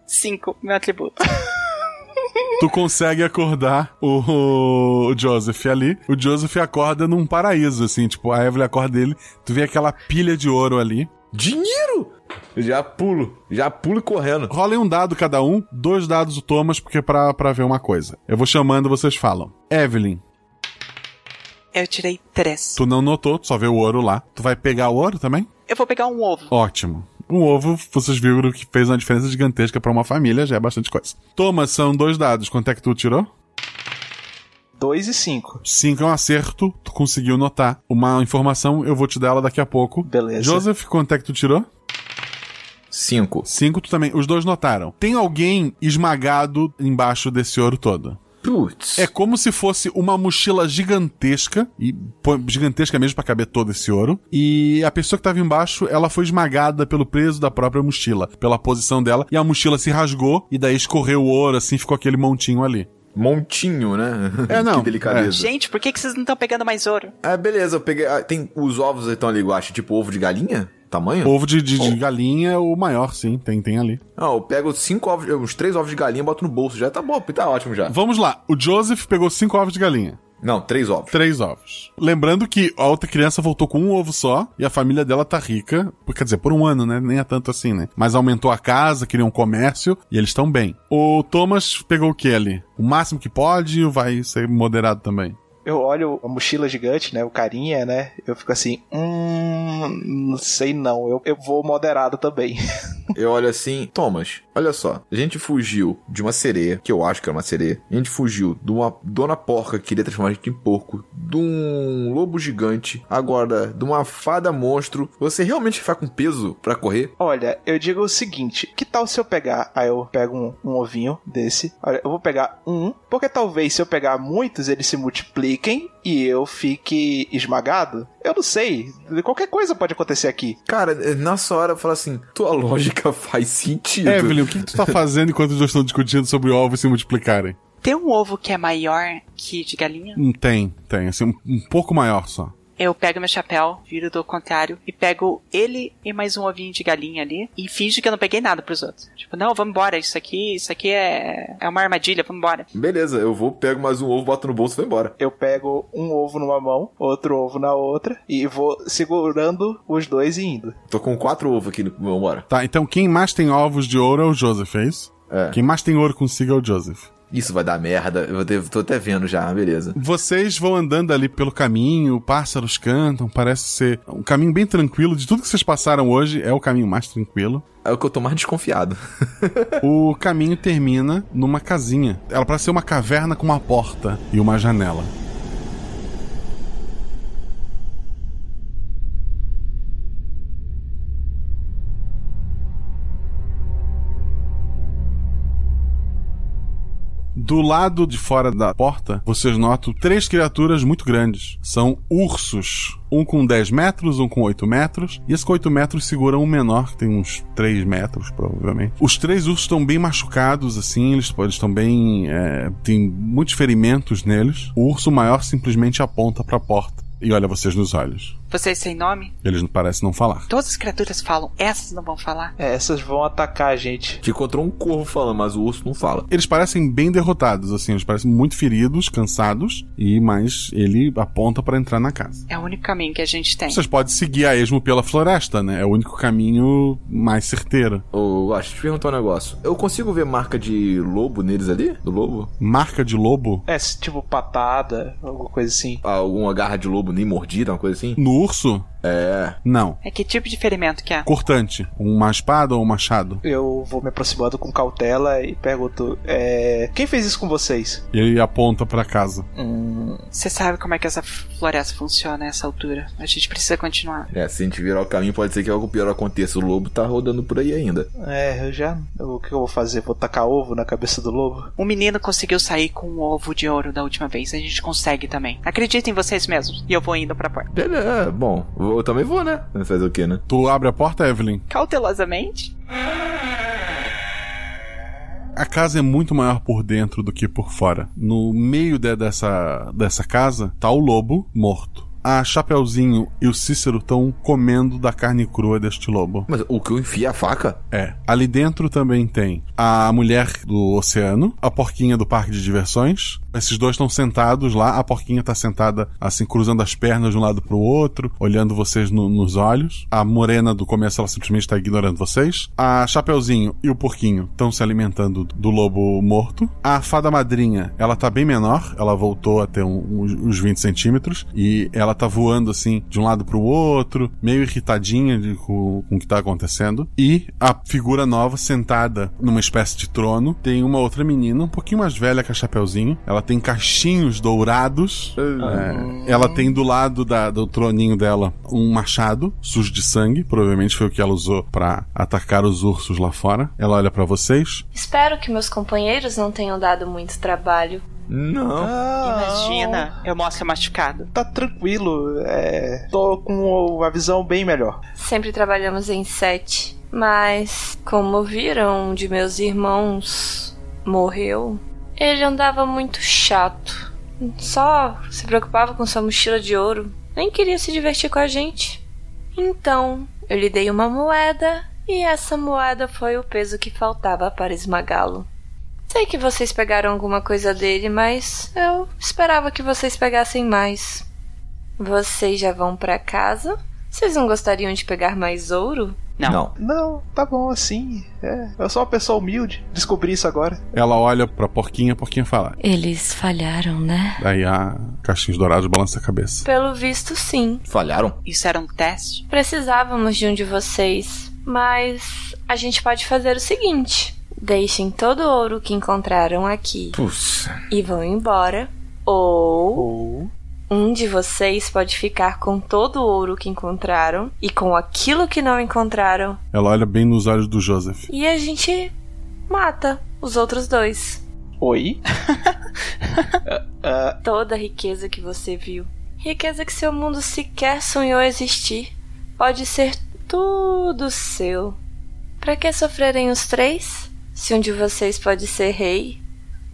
Cinco, meu atributo. [LAUGHS] tu consegue acordar o, o, Joseph ali. O Joseph acorda num paraíso, assim, tipo, a Evelyn acorda dele, tu vê aquela pilha de ouro ali. Dinheiro! Já pulo, já pulo correndo. Rolem um dado cada um, dois dados o Thomas, porque é pra, pra ver uma coisa. Eu vou chamando, vocês falam. Evelyn. Eu tirei três. Tu não notou, tu só vê o ouro lá. Tu vai pegar o ouro também? Eu vou pegar um ovo. Ótimo. Um ovo, vocês viram que fez uma diferença gigantesca para uma família, já é bastante coisa. Thomas, são dois dados. Quanto é que tu tirou? 2 e 5. 5 é um acerto, tu conseguiu notar. Uma informação, eu vou te dar ela daqui a pouco. Beleza. Joseph, quanto é que tu tirou? 5. 5 tu também. Os dois notaram. Tem alguém esmagado embaixo desse ouro todo. Putz. É como se fosse uma mochila gigantesca, e gigantesca mesmo para caber todo esse ouro. E a pessoa que tava embaixo, ela foi esmagada pelo peso da própria mochila, pela posição dela, e a mochila se rasgou, e daí escorreu o ouro, assim, ficou aquele montinho ali. Montinho, né? É, [LAUGHS] não. que delicadeza. É. Gente, por que, que vocês não estão pegando mais ouro? Ah, beleza, eu peguei. Ah, tem os ovos estão ali, eu acho, tipo ovo de galinha? Tamanho? Ovo de, de, de galinha é o maior, sim, tem, tem ali. Não, eu pego cinco ovos, uns três ovos de galinha, boto no bolso, já tá bom, tá ótimo já. Vamos lá, o Joseph pegou cinco ovos de galinha. Não, três ovos. Três ovos. Lembrando que a outra criança voltou com um ovo só e a família dela tá rica, quer dizer, por um ano, né? Nem é tanto assim, né? Mas aumentou a casa, criou um comércio e eles estão bem. O Thomas pegou o que ali? O máximo que pode ou vai ser moderado também? Eu olho a mochila gigante, né? O carinha, né? Eu fico assim, hum, não sei não. Eu, eu vou moderado também. [LAUGHS] eu olho assim, Thomas, olha só. A gente fugiu de uma sereia, que eu acho que era uma sereia. A gente fugiu de uma dona porca que queria transformar a gente em porco. De um lobo gigante. Agora, de uma fada monstro. Você realmente vai com peso para correr? Olha, eu digo o seguinte: que tal se eu pegar. Aí eu pego um, um ovinho desse. Olha, eu vou pegar um. Porque talvez se eu pegar muitos, eles se multipliquem e eu fique esmagado? Eu não sei. Qualquer coisa pode acontecer aqui. Cara, nessa hora eu falo assim: tua lógica [LAUGHS] faz sentido. Evelyn, o que, que tu tá [LAUGHS] fazendo enquanto os dois estão discutindo sobre ovos se multiplicarem? Tem um ovo que é maior que de galinha? Hum, Tem, tem, assim, um, um pouco maior só. Eu pego meu chapéu, viro do contrário e pego ele e mais um ovinho de galinha ali e finjo que eu não peguei nada pros outros. Tipo, não, vamos embora, isso aqui, isso aqui é, é uma armadilha, vamos embora. Beleza, eu vou, pego mais um ovo, boto no bolso e vou embora. Eu pego um ovo numa mão, outro ovo na outra e vou segurando os dois e indo. Tô com quatro ovos aqui, vambora. Tá, então quem mais tem ovos de ouro é o Joseph, é isso? É. Quem mais tem ouro consigo é o Joseph. Isso vai dar merda, eu devo- tô até vendo já, beleza. Vocês vão andando ali pelo caminho, pássaros cantam, parece ser um caminho bem tranquilo. De tudo que vocês passaram hoje, é o caminho mais tranquilo. É o que eu tô mais desconfiado. [LAUGHS] o caminho termina numa casinha. Ela parece ser uma caverna com uma porta e uma janela. Do lado de fora da porta, vocês notam três criaturas muito grandes. São ursos. Um com 10 metros, um com 8 metros. E esse com 8 metros segura um menor, que tem uns 3 metros, provavelmente. Os três ursos estão bem machucados, assim. Eles, estão bem. É, tem muitos ferimentos neles. O urso maior simplesmente aponta para a porta e olha vocês nos olhos. Vocês sem nome? Eles não parecem não falar. Todas as criaturas falam, essas não vão falar. É, essas vão atacar a gente. Te encontrou um corvo falando, mas o urso não fala. Eles parecem bem derrotados, assim. Eles parecem muito feridos, cansados. E mas ele aponta para entrar na casa. É o único caminho que a gente tem. Vocês podem seguir a esmo pela floresta, né? É o único caminho mais certeiro. Ô, acho te perguntar um negócio. Eu consigo ver marca de lobo neles ali? Do lobo? Marca de lobo? É, tipo patada, alguma coisa assim. Alguma garra de lobo nem mordida, uma coisa assim? No urso? É. Não. É que tipo de ferimento que é? Cortante. Uma espada ou um machado? Eu vou me aproximando com cautela e pergunto: é, Quem fez isso com vocês? E ele aponta para casa. Você sabe como é que essa floresta funciona a essa altura. A gente precisa continuar. É, se a gente virar o caminho, pode ser que algo pior aconteça. O lobo tá rodando por aí ainda. É, eu já. O que eu vou fazer? Vou tacar ovo na cabeça do lobo? Um menino conseguiu sair com um ovo de ouro da última vez. A gente consegue também. Acreditem em vocês mesmos. E eu vou indo pra porta. Bom. Eu também vou, né? Fazer o quê, né? Tu abre a porta, Evelyn? Cautelosamente? A casa é muito maior por dentro do que por fora. No meio de- dessa, dessa casa tá o lobo morto. A Chapeuzinho e o Cícero estão comendo da carne crua deste lobo. Mas o que eu enfio a faca? É. Ali dentro também tem a mulher do oceano, a porquinha do parque de diversões. Esses dois estão sentados lá. A porquinha tá sentada assim, cruzando as pernas de um lado pro outro, olhando vocês no- nos olhos. A morena do começo, ela simplesmente está ignorando vocês. A Chapeuzinho e o porquinho estão se alimentando do lobo morto. A fada madrinha, ela tá bem menor. Ela voltou a ter um- uns, uns 20 centímetros. E ela tá voando assim, de um lado pro outro, meio irritadinha de- com, com o que tá acontecendo. E a figura nova sentada numa espécie de trono. Tem uma outra menina, um pouquinho mais velha que a Chapeuzinho. Ela tem cachinhos dourados. É, ela tem do lado da- do troninho dela um machado sujo de sangue. Provavelmente foi o que ela usou pra atacar os ursos lá fora. Ela olha pra vocês. Espero que meus companheiros não tenham dado muito trabalho. Não. Imagina, eu mostro machucado. Tá tranquilo, é. Tô com a visão bem melhor. Sempre trabalhamos em sete. Mas, como viram, um de meus irmãos morreu. Ele andava muito chato. Só se preocupava com sua mochila de ouro. Nem queria se divertir com a gente. Então, eu lhe dei uma moeda e essa moeda foi o peso que faltava para esmagá-lo. Sei que vocês pegaram alguma coisa dele, mas eu esperava que vocês pegassem mais. Vocês já vão pra casa? Vocês não gostariam de pegar mais ouro? Não. Não, tá bom assim. É, eu sou uma pessoa humilde. Descobri isso agora. Ela olha pra porquinha, a porquinha fala. Eles falharam, né? Daí a Cachinhos Dourados balança a cabeça. Pelo visto, sim. Falharam? Isso era um teste? Precisávamos de um de vocês, mas a gente pode fazer o seguinte: deixem todo o ouro que encontraram aqui Puxa. e vão embora, ou um de vocês pode ficar com todo o ouro que encontraram e com aquilo que não encontraram, Ela olha bem nos olhos do Joseph. e a gente mata os outros dois. Oi? [LAUGHS] Toda a riqueza que você viu, riqueza que seu mundo sequer sonhou existir, pode ser tudo seu. Pra que sofrerem os três? Se um de vocês pode ser rei,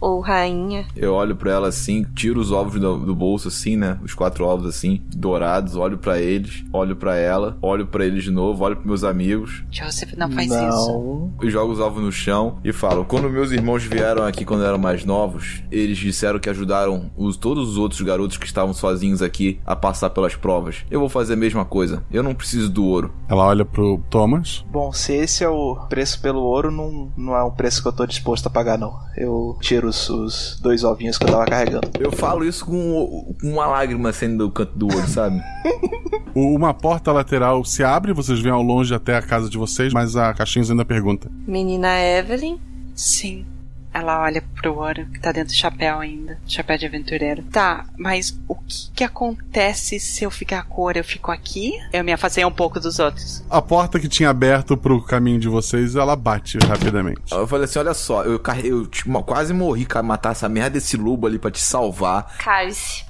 ou rainha. Eu olho para ela assim, tiro os ovos do, do, bolso assim, né? Os quatro ovos assim, dourados, olho para eles, olho para ela, olho para eles de novo, olho para meus amigos. Joseph, não faz não. isso. E jogo os ovos no chão e falo: "Quando meus irmãos vieram aqui quando eram mais novos, eles disseram que ajudaram os todos os outros garotos que estavam sozinhos aqui a passar pelas provas. Eu vou fazer a mesma coisa. Eu não preciso do ouro." Ela olha pro Thomas. Bom, se esse é o preço pelo ouro, não, não é um preço que eu tô disposto a pagar não. Eu tiro os, os dois ovinhos que eu tava carregando. Eu falo isso com, com uma lágrima saindo do canto do olho, sabe? [LAUGHS] uma porta lateral se abre, vocês vêm ao longe até a casa de vocês, mas a Caixinhos ainda pergunta. Menina Evelyn? Sim. Ela olha pro ouro que tá dentro do chapéu ainda. Chapéu de aventureiro. Tá, mas o que que acontece se eu ficar com ouro? Eu fico aqui? Eu me afastei um pouco dos outros. A porta que tinha aberto pro caminho de vocês, ela bate rapidamente. Eu falei assim, olha só, eu, eu tipo, quase morri pra matar essa merda desse lobo ali pra te salvar. Cale-se.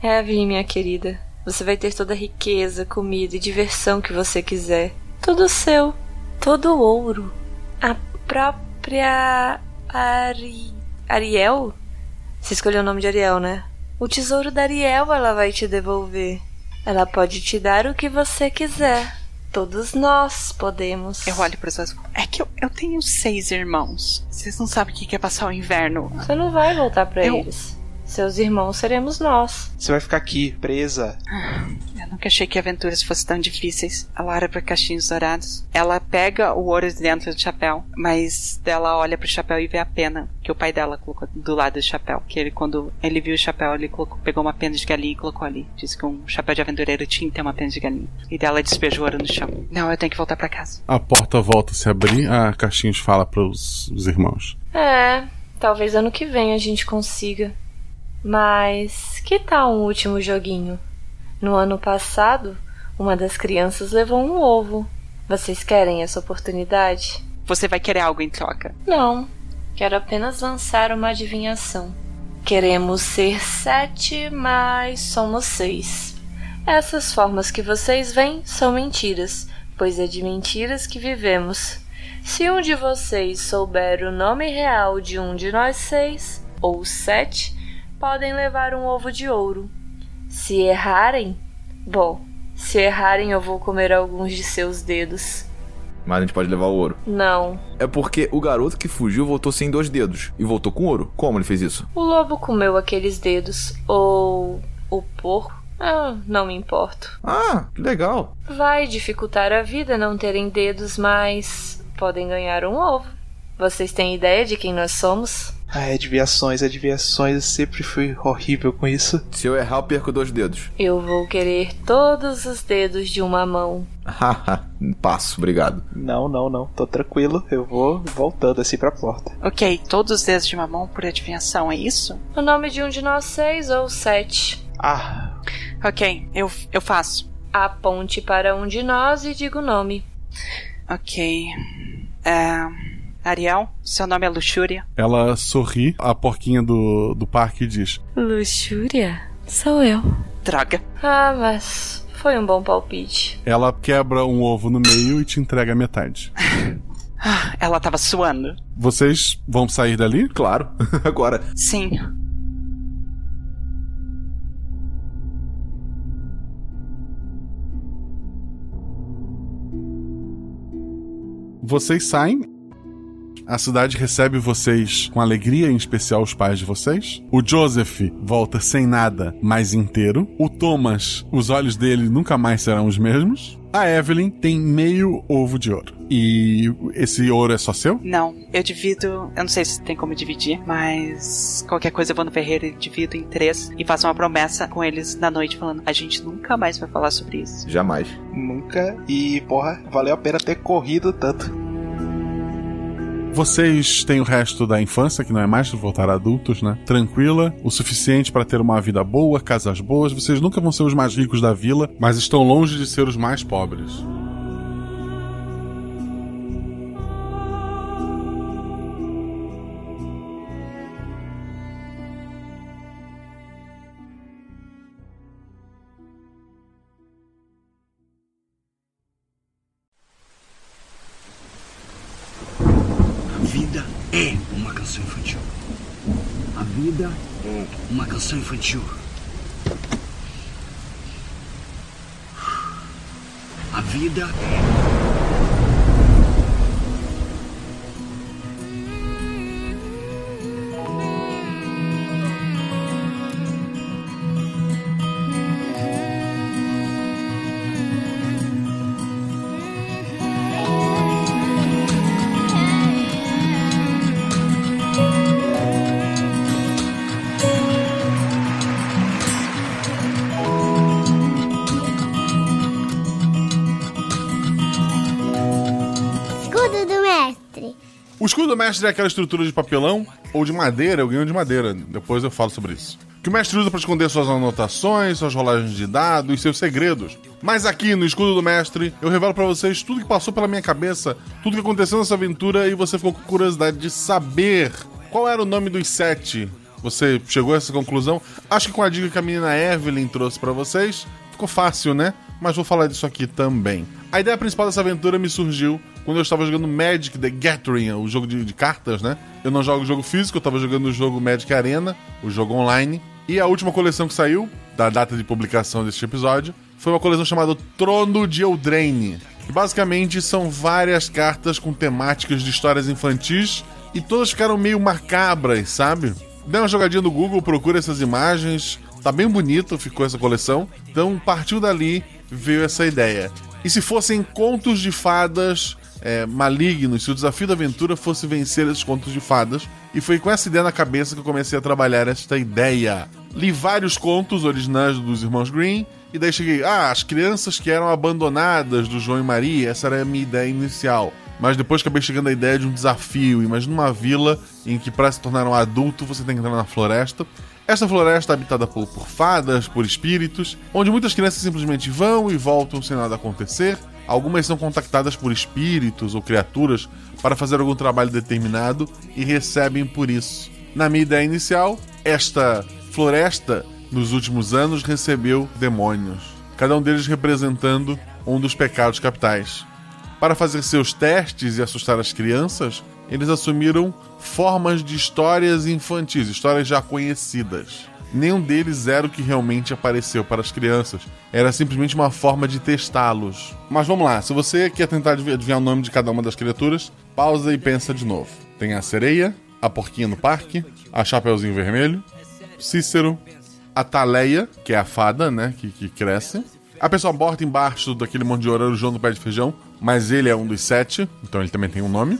Evelyn, minha querida. Você vai ter toda a riqueza, comida e diversão que você quiser. Tudo seu. Todo ouro. A própria Ari... Ariel? Você escolheu o nome de Ariel, né? O tesouro da Ariel ela vai te devolver. Ela pode te dar o que você quiser. Todos nós podemos. Eu olho para suas. É que eu, eu tenho seis irmãos. Vocês não sabem o que é passar o inverno. Você não vai voltar para eu... eles. Seus irmãos seremos nós. Você vai ficar aqui, presa. Eu nunca achei que aventuras fossem tão difíceis. Ela olha para caixinhos dourados. Ela pega o ouro de dentro do chapéu, mas ela olha pro chapéu e vê a pena que o pai dela colocou do lado do chapéu. Que ele, quando ele viu o chapéu, ele colocou, pegou uma pena de galinha e colocou ali. Disse que um chapéu de aventureiro tinha que ter uma pena de galinha. E dela despejou o ouro no chão. Não, eu tenho que voltar para casa. A porta volta a se abrir, a Caixinhos fala para os irmãos. É, talvez ano que vem a gente consiga. Mas que tal um último joguinho? No ano passado, uma das crianças levou um ovo. Vocês querem essa oportunidade? Você vai querer algo em troca? Não. Quero apenas lançar uma adivinhação. Queremos ser sete, mas somos seis. Essas formas que vocês veem são mentiras, pois é de mentiras que vivemos. Se um de vocês souber o nome real de um de nós seis, ou sete, podem levar um ovo de ouro. Se errarem, bom, se errarem eu vou comer alguns de seus dedos. Mas a gente pode levar o ouro. Não. É porque o garoto que fugiu voltou sem dois dedos e voltou com ouro. Como ele fez isso? O lobo comeu aqueles dedos. Ou o porco. Ah, não me importo. Ah, que legal. Vai dificultar a vida não terem dedos, mas podem ganhar um ovo. Vocês têm ideia de quem nós somos? Ah, adivinhações, adivinhações, eu sempre fui horrível com isso. Se eu errar, eu perco dois dedos. [LAUGHS] Eu vou querer todos os dedos de uma mão. Haha, passo, obrigado. Não, não, não, tô tranquilo, eu vou voltando assim pra porta. Ok, todos os dedos de uma mão por adivinhação, é isso? O nome de um de nós seis ou sete. Ah. Ok, eu, eu faço. Aponte para um de nós e diga o nome. Ok. É. Ariel, seu nome é Luxúria? Ela sorri, a porquinha do, do parque diz: Luxúria? Sou eu. Droga. Ah, mas foi um bom palpite. Ela quebra um ovo no meio e te entrega a metade. [LAUGHS] Ah, ela tava suando. Vocês vão sair dali? Claro, [LAUGHS] agora. Sim. Vocês saem a cidade recebe vocês com alegria, em especial os pais de vocês. O Joseph volta sem nada, mas inteiro. O Thomas, os olhos dele nunca mais serão os mesmos. A Evelyn tem meio ovo de ouro. E esse ouro é só seu? Não, eu divido. Eu não sei se tem como dividir, mas qualquer coisa eu vou no ferreiro e divido em três e faço uma promessa com eles na noite, falando: a gente nunca mais vai falar sobre isso. Jamais. Nunca. E, porra, valeu a pena ter corrido tanto. Vocês têm o resto da infância, que não é mais voltar adultos, né? Tranquila, o suficiente para ter uma vida boa, casas boas. Vocês nunca vão ser os mais ricos da vila, mas estão longe de ser os mais pobres. É canção infantil. A vida O escudo do mestre é aquela estrutura de papelão ou de madeira, eu ganho de madeira. Depois eu falo sobre isso. Que o mestre usa para esconder suas anotações, suas rolagens de dados, seus segredos. Mas aqui no escudo do mestre, eu revelo para vocês tudo que passou pela minha cabeça, tudo que aconteceu nessa aventura e você ficou com curiosidade de saber qual era o nome dos sete. Você chegou a essa conclusão? Acho que com a dica que a menina Evelyn trouxe para vocês, ficou fácil, né? Mas vou falar disso aqui também. A ideia principal dessa aventura me surgiu quando eu estava jogando Magic The Gathering, o jogo de, de cartas, né? Eu não jogo jogo físico, eu estava jogando o jogo Magic Arena, o jogo online. E a última coleção que saiu, da data de publicação deste episódio, foi uma coleção chamada Trono de Eldraine. Que basicamente são várias cartas com temáticas de histórias infantis e todas ficaram meio macabras, sabe? Dê uma jogadinha no Google, procura essas imagens. Tá bem bonito, ficou essa coleção. Então partiu dali, veio essa ideia. E se fossem contos de fadas é, malignos, se o desafio da aventura fosse vencer esses contos de fadas. E foi com essa ideia na cabeça que eu comecei a trabalhar esta ideia. Li vários contos originais dos irmãos Green. E daí cheguei, ah, as crianças que eram abandonadas do João e Maria, essa era a minha ideia inicial. Mas depois acabei chegando à ideia de um desafio. Imagina uma vila em que, para se tornar um adulto, você tem que entrar na floresta. Esta floresta é habitada por, por fadas, por espíritos, onde muitas crianças simplesmente vão e voltam sem nada acontecer. Algumas são contactadas por espíritos ou criaturas para fazer algum trabalho determinado e recebem por isso. Na minha ideia inicial, esta floresta, nos últimos anos, recebeu demônios, cada um deles representando um dos pecados capitais. Para fazer seus testes e assustar as crianças, eles assumiram formas de histórias infantis, histórias já conhecidas. Nenhum deles era o que realmente apareceu para as crianças. Era simplesmente uma forma de testá-los. Mas vamos lá, se você quer tentar adivinhar o nome de cada uma das criaturas, pausa e pensa de novo. Tem a sereia, a porquinha no parque, a Chapeuzinho Vermelho, Cícero, a Taleia, que é a fada, né, que, que cresce. A pessoa morta embaixo daquele monte de ouro, o João do Pé de Feijão, mas ele é um dos sete, então ele também tem um nome.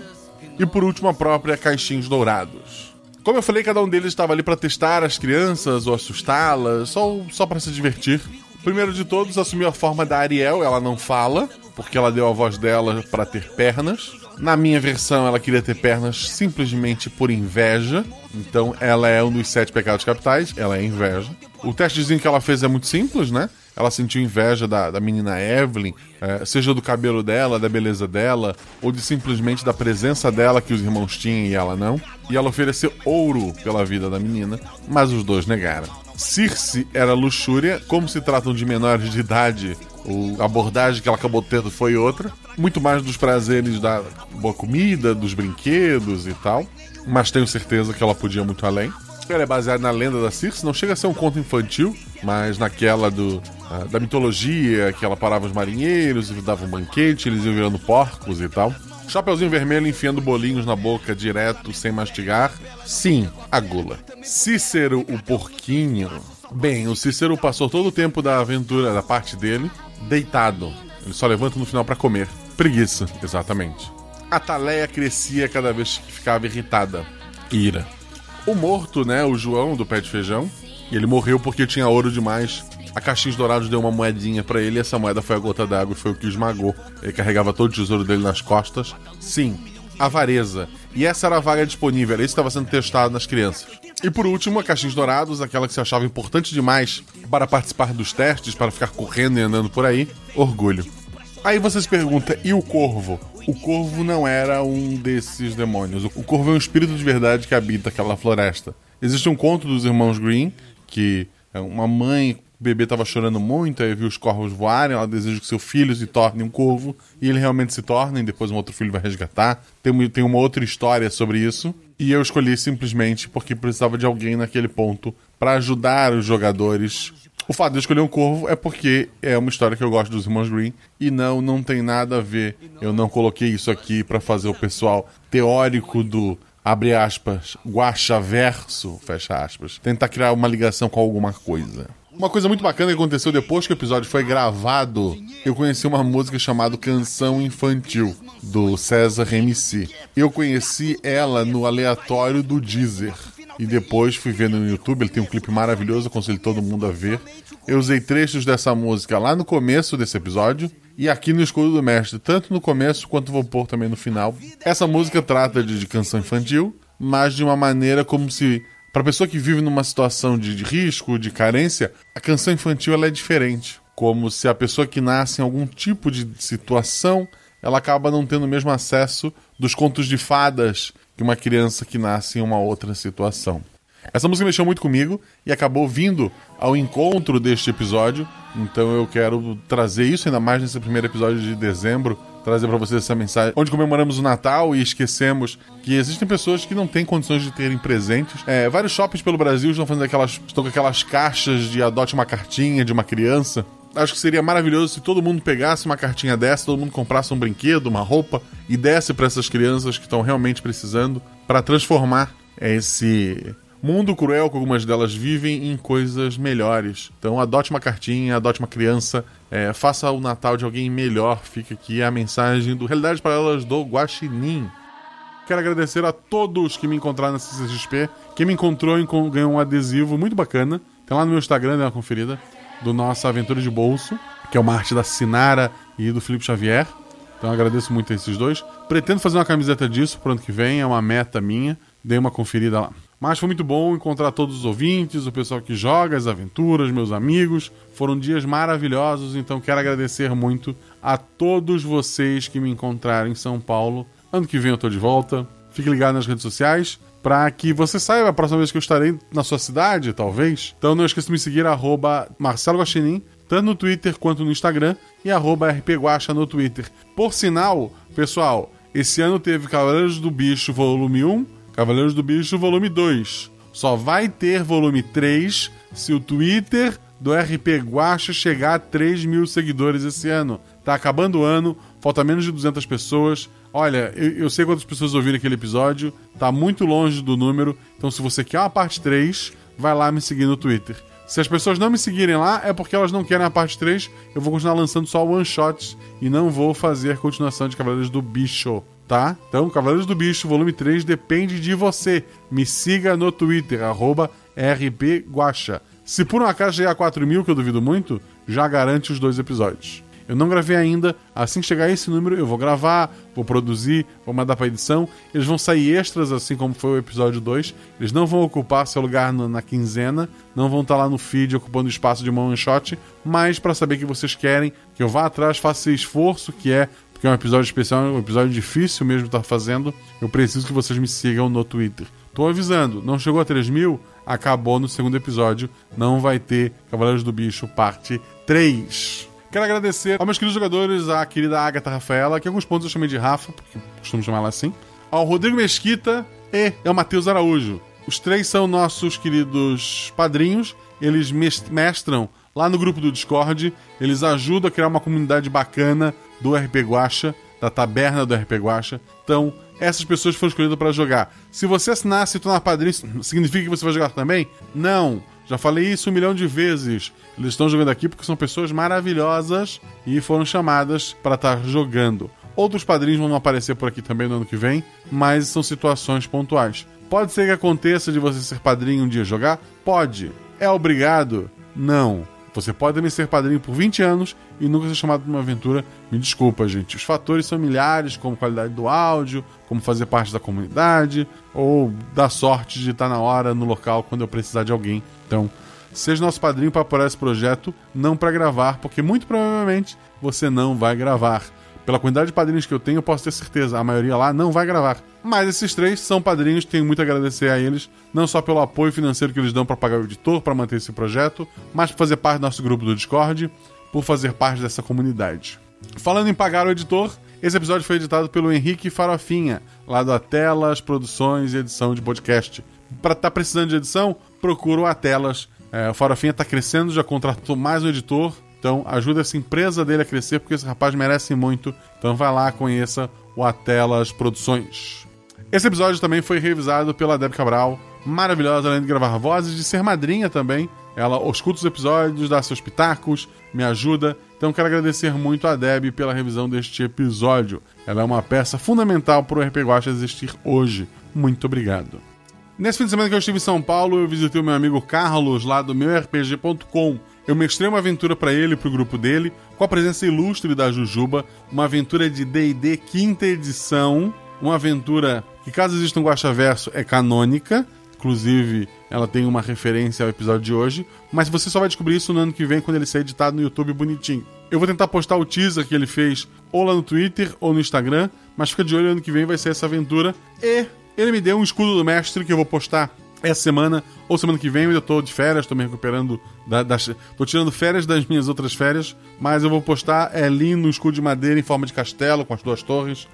E por último, a própria Caixinhos Dourados. Como eu falei, cada um deles estava ali para testar as crianças ou assustá-las, só, só para se divertir. Primeiro de todos assumiu a forma da Ariel, ela não fala, porque ela deu a voz dela para ter pernas. Na minha versão, ela queria ter pernas simplesmente por inveja. Então, ela é um dos sete pecados capitais, ela é inveja. O testezinho que ela fez é muito simples, né? Ela sentiu inveja da, da menina Evelyn, é, seja do cabelo dela, da beleza dela, ou de simplesmente da presença dela que os irmãos tinham e ela não. E ela ofereceu ouro pela vida da menina, mas os dois negaram. Circe era luxúria, como se tratam de menores de idade, a abordagem que ela acabou tendo foi outra. Muito mais dos prazeres da boa comida, dos brinquedos e tal. Mas tenho certeza que ela podia muito além. Ela é baseada na lenda da Circe, não chega a ser um conto infantil, mas naquela do, uh, da mitologia, que ela parava os marinheiros e dava um banquete, eles iam virando porcos e tal. Chapeuzinho vermelho enfiando bolinhos na boca direto, sem mastigar. Sim, a gula. Cícero, o porquinho. Bem, o Cícero passou todo o tempo da aventura, da parte dele, deitado. Ele só levanta no final para comer. Preguiça, exatamente. A Taleia crescia cada vez que ficava irritada. Ira. O morto, né, o João do pé de feijão, ele morreu porque tinha ouro demais. A Caixinhos Dourados deu uma moedinha para ele e essa moeda foi a gota d'água e foi o que esmagou. Ele carregava todo o tesouro dele nas costas. Sim, avareza. E essa era a vaga disponível, isso estava sendo testado nas crianças. E por último, a Caixinhos Dourados, aquela que se achava importante demais para participar dos testes, para ficar correndo e andando por aí, orgulho. Aí você se pergunta, e o corvo? O corvo não era um desses demônios. O corvo é um espírito de verdade que habita aquela floresta. Existe um conto dos irmãos Green que uma mãe o bebê tava chorando muito, aí viu os corvos voarem, ela deseja que seu filho se torne um corvo, e ele realmente se torna, e depois um outro filho vai resgatar. Tem, tem uma outra história sobre isso. E eu escolhi simplesmente porque precisava de alguém naquele ponto para ajudar os jogadores. O fato de eu escolher um corvo é porque é uma história que eu gosto dos irmãos Green e não não tem nada a ver. Eu não coloquei isso aqui para fazer o pessoal teórico do abre aspas, guacha verso, fecha aspas, tentar criar uma ligação com alguma coisa. Uma coisa muito bacana que aconteceu depois que o episódio foi gravado, eu conheci uma música chamada Canção Infantil, do César MC. Eu conheci ela no aleatório do Deezer. E depois fui ver no YouTube, ele tem um clipe maravilhoso, aconselho todo mundo a ver. Eu usei trechos dessa música lá no começo desse episódio e aqui no Escudo do Mestre, tanto no começo quanto vou pôr também no final. Essa música trata de, de canção infantil, mas de uma maneira como se para pessoa que vive numa situação de, de, risco, de carência, a canção infantil ela é diferente. Como se a pessoa que nasce em algum tipo de situação, ela acaba não tendo o mesmo acesso dos contos de fadas que uma criança que nasce em uma outra situação. Essa música mexeu muito comigo e acabou vindo ao encontro deste episódio, então eu quero trazer isso ainda mais nesse primeiro episódio de dezembro, trazer para vocês essa mensagem, onde comemoramos o Natal e esquecemos que existem pessoas que não têm condições de terem presentes. É, vários shoppings pelo Brasil estão fazendo aquelas, estão com aquelas caixas de adote uma cartinha de uma criança. Acho que seria maravilhoso se todo mundo pegasse uma cartinha dessa, todo mundo comprasse um brinquedo, uma roupa e desse para essas crianças que estão realmente precisando para transformar esse mundo cruel que algumas delas vivem em coisas melhores. Então adote uma cartinha, adote uma criança, é, faça o Natal de alguém melhor. Fica aqui a mensagem do Realidades Paralelas do Guaxinim. Quero agradecer a todos que me encontraram na CCXP. Quem me encontrou ganhou um adesivo muito bacana. Tem lá no meu Instagram, dê uma conferida do nossa aventura de bolso, que é uma arte da Sinara e do Felipe Xavier. Então agradeço muito a esses dois. Pretendo fazer uma camiseta disso pro ano que vem, é uma meta minha. Dei uma conferida lá. Mas foi muito bom encontrar todos os ouvintes, o pessoal que joga as aventuras, meus amigos. Foram dias maravilhosos, então quero agradecer muito a todos vocês que me encontraram em São Paulo. Ano que vem eu tô de volta. Fique ligado nas redes sociais para que você saiba a próxima vez que eu estarei na sua cidade, talvez. Então não esqueça de me seguir, arroba Marcelo Guaxinim, tanto no Twitter quanto no Instagram, e arroba RPGuacha no Twitter. Por sinal, pessoal, esse ano teve Cavaleiros do Bicho volume 1, Cavaleiros do Bicho volume 2. Só vai ter volume 3 se o Twitter do RP Guacha chegar a 3 mil seguidores esse ano. Tá acabando o ano, falta menos de 200 pessoas. Olha, eu, eu, sei quantas pessoas ouviram aquele episódio, tá muito longe do número, então se você quer uma parte 3, vai lá me seguir no Twitter. Se as pessoas não me seguirem lá, é porque elas não querem a parte 3, eu vou continuar lançando só one shots e não vou fazer continuação de Cavaleiros do Bicho, tá? Então, Cavaleiros do Bicho, volume 3, depende de você. Me siga no Twitter, arroba rpguacha. Se por um acaso chegar a 4 mil, que eu duvido muito, já garante os dois episódios. Eu não gravei ainda. Assim que chegar esse número, eu vou gravar, vou produzir, vou mandar pra edição. Eles vão sair extras, assim como foi o episódio 2. Eles não vão ocupar seu lugar no, na quinzena, não vão estar tá lá no feed ocupando espaço de uma one shot, mas para saber que vocês querem, que eu vá atrás, faça esse esforço que é, porque é um episódio especial, um episódio difícil mesmo estar tá fazendo. Eu preciso que vocês me sigam no Twitter. Tô avisando, não chegou a 3 mil? Acabou no segundo episódio. Não vai ter Cavaleiros do Bicho parte 3. Quero agradecer aos meus queridos jogadores, a querida Agatha Rafaela, que alguns pontos eu chamei de Rafa, porque costumo chamar ela assim, ao Rodrigo Mesquita e ao Matheus Araújo. Os três são nossos queridos padrinhos, eles mestram lá no grupo do Discord, eles ajudam a criar uma comunidade bacana do RP Guacha, da taberna do RP Guacha. Então, essas pessoas foram escolhidas para jogar. Se você assinar se tornar padrinho, significa que você vai jogar também? Não. Já falei isso um milhão de vezes. Eles estão jogando aqui porque são pessoas maravilhosas e foram chamadas para estar jogando. Outros padrinhos vão aparecer por aqui também no ano que vem, mas são situações pontuais. Pode ser que aconteça de você ser padrinho um dia jogar? Pode. É obrigado? Não. Você pode também ser padrinho por 20 anos e nunca ser chamado para uma aventura. Me desculpa, gente. Os fatores são milhares, como qualidade do áudio, como fazer parte da comunidade, ou dar sorte de estar na hora, no local, quando eu precisar de alguém. Então, seja nosso padrinho para apoiar esse projeto, não para gravar, porque muito provavelmente você não vai gravar. Pela quantidade de padrinhos que eu tenho, eu posso ter certeza, a maioria lá não vai gravar. Mas esses três são padrinhos, tenho muito a agradecer a eles, não só pelo apoio financeiro que eles dão para pagar o editor, para manter esse projeto, mas por fazer parte do nosso grupo do Discord, por fazer parte dessa comunidade. Falando em pagar o editor, esse episódio foi editado pelo Henrique Farofinha, lá da Telas Produções e Edição de Podcast. Para estar tá precisando de edição, procura o Atelas. É, o Farofinha está crescendo, já contratou mais um editor, então ajuda essa empresa dele a crescer, porque esse rapaz merece muito. Então vai lá, conheça o Atelas Produções. Esse episódio também foi revisado pela Deb Cabral, maravilhosa, além de gravar vozes, de ser madrinha também. Ela escuta os episódios, dá seus pitacos, me ajuda. Então quero agradecer muito a Deb pela revisão deste episódio. Ela é uma peça fundamental para o RP Guacha existir hoje. Muito obrigado. Nesse fim de semana que eu estive em São Paulo, eu visitei o meu amigo Carlos, lá do meurpg.com eu mestrei uma aventura para ele e pro grupo dele, com a presença ilustre da Jujuba, uma aventura de D&D quinta edição, uma aventura que caso exista um Guaxaverso é canônica, inclusive ela tem uma referência ao episódio de hoje, mas você só vai descobrir isso no ano que vem quando ele ser editado no YouTube bonitinho. Eu vou tentar postar o teaser que ele fez ou lá no Twitter ou no Instagram, mas fica de olho ano que vem vai ser essa aventura. E ele me deu um escudo do mestre que eu vou postar essa semana ou semana que vem. Eu ainda tô de férias, tô me recuperando. Da, das, tô tirando férias das minhas outras férias. Mas eu vou postar é lindo, um escudo de madeira em forma de castelo, com as duas torres.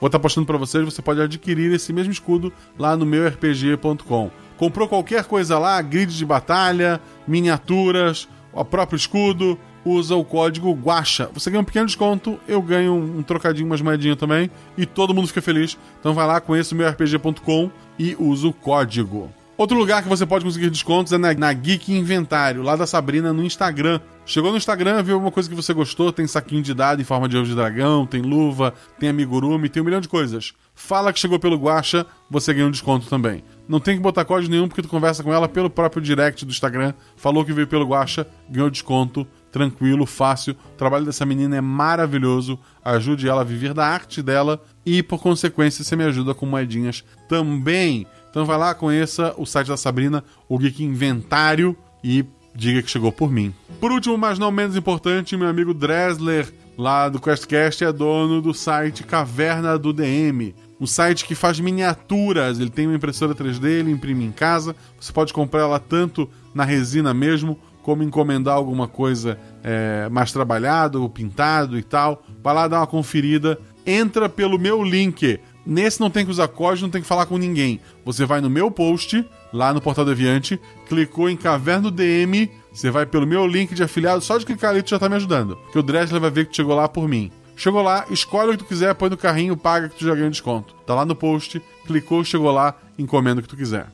Vou estar tá postando para vocês. Você pode adquirir esse mesmo escudo lá no meu rpg.com. Comprou qualquer coisa lá, grid de batalha, miniaturas, o próprio escudo, usa o código GUACHA. Você ganha um pequeno desconto, eu ganho um, trocadinho, umas moedinhas também, e todo mundo fica feliz. Então vai lá, conheça o meu rpg.com e usa o código. Outro lugar que você pode conseguir descontos é na, na Geek Inventário, lá da Sabrina no Instagram. Chegou no Instagram, viu alguma coisa que você gostou, tem saquinho de dado em forma de ovo de dragão, tem luva, tem amigurumi, tem um milhão de coisas. Fala que chegou pelo Guacha, você ganha um desconto também. Não tem que botar código nenhum porque tu conversa com ela pelo próprio direct do Instagram, falou que veio pelo Guacha, ganhou desconto, tranquilo, fácil. O trabalho dessa menina é maravilhoso, ajude ela a viver da arte dela e por consequência você me ajuda com moedinhas também. Então vai lá, conheça o site da Sabrina, o Geek Inventário e diga que chegou por mim. Por último, mas não menos importante, meu amigo Dresler, lá do QuestCast, é dono do site Caverna do DM. Um site que faz miniaturas. Ele tem uma impressora 3D, ele imprime em casa. Você pode comprar ela tanto na resina mesmo, como encomendar alguma coisa é, mais trabalhado, pintado e tal. Vai lá dar uma conferida. Entra pelo meu link Nesse não tem que usar código, não tem que falar com ninguém. Você vai no meu post, lá no Portal Deviante, clicou em Caverna DM, você vai pelo meu link de afiliado, só de clicar ali tu já tá me ajudando. Que o Dressler vai ver que tu chegou lá por mim. Chegou lá, escolhe o que tu quiser, põe no carrinho, paga que tu já ganha desconto. Tá lá no post, clicou, chegou lá, encomenda o que tu quiser.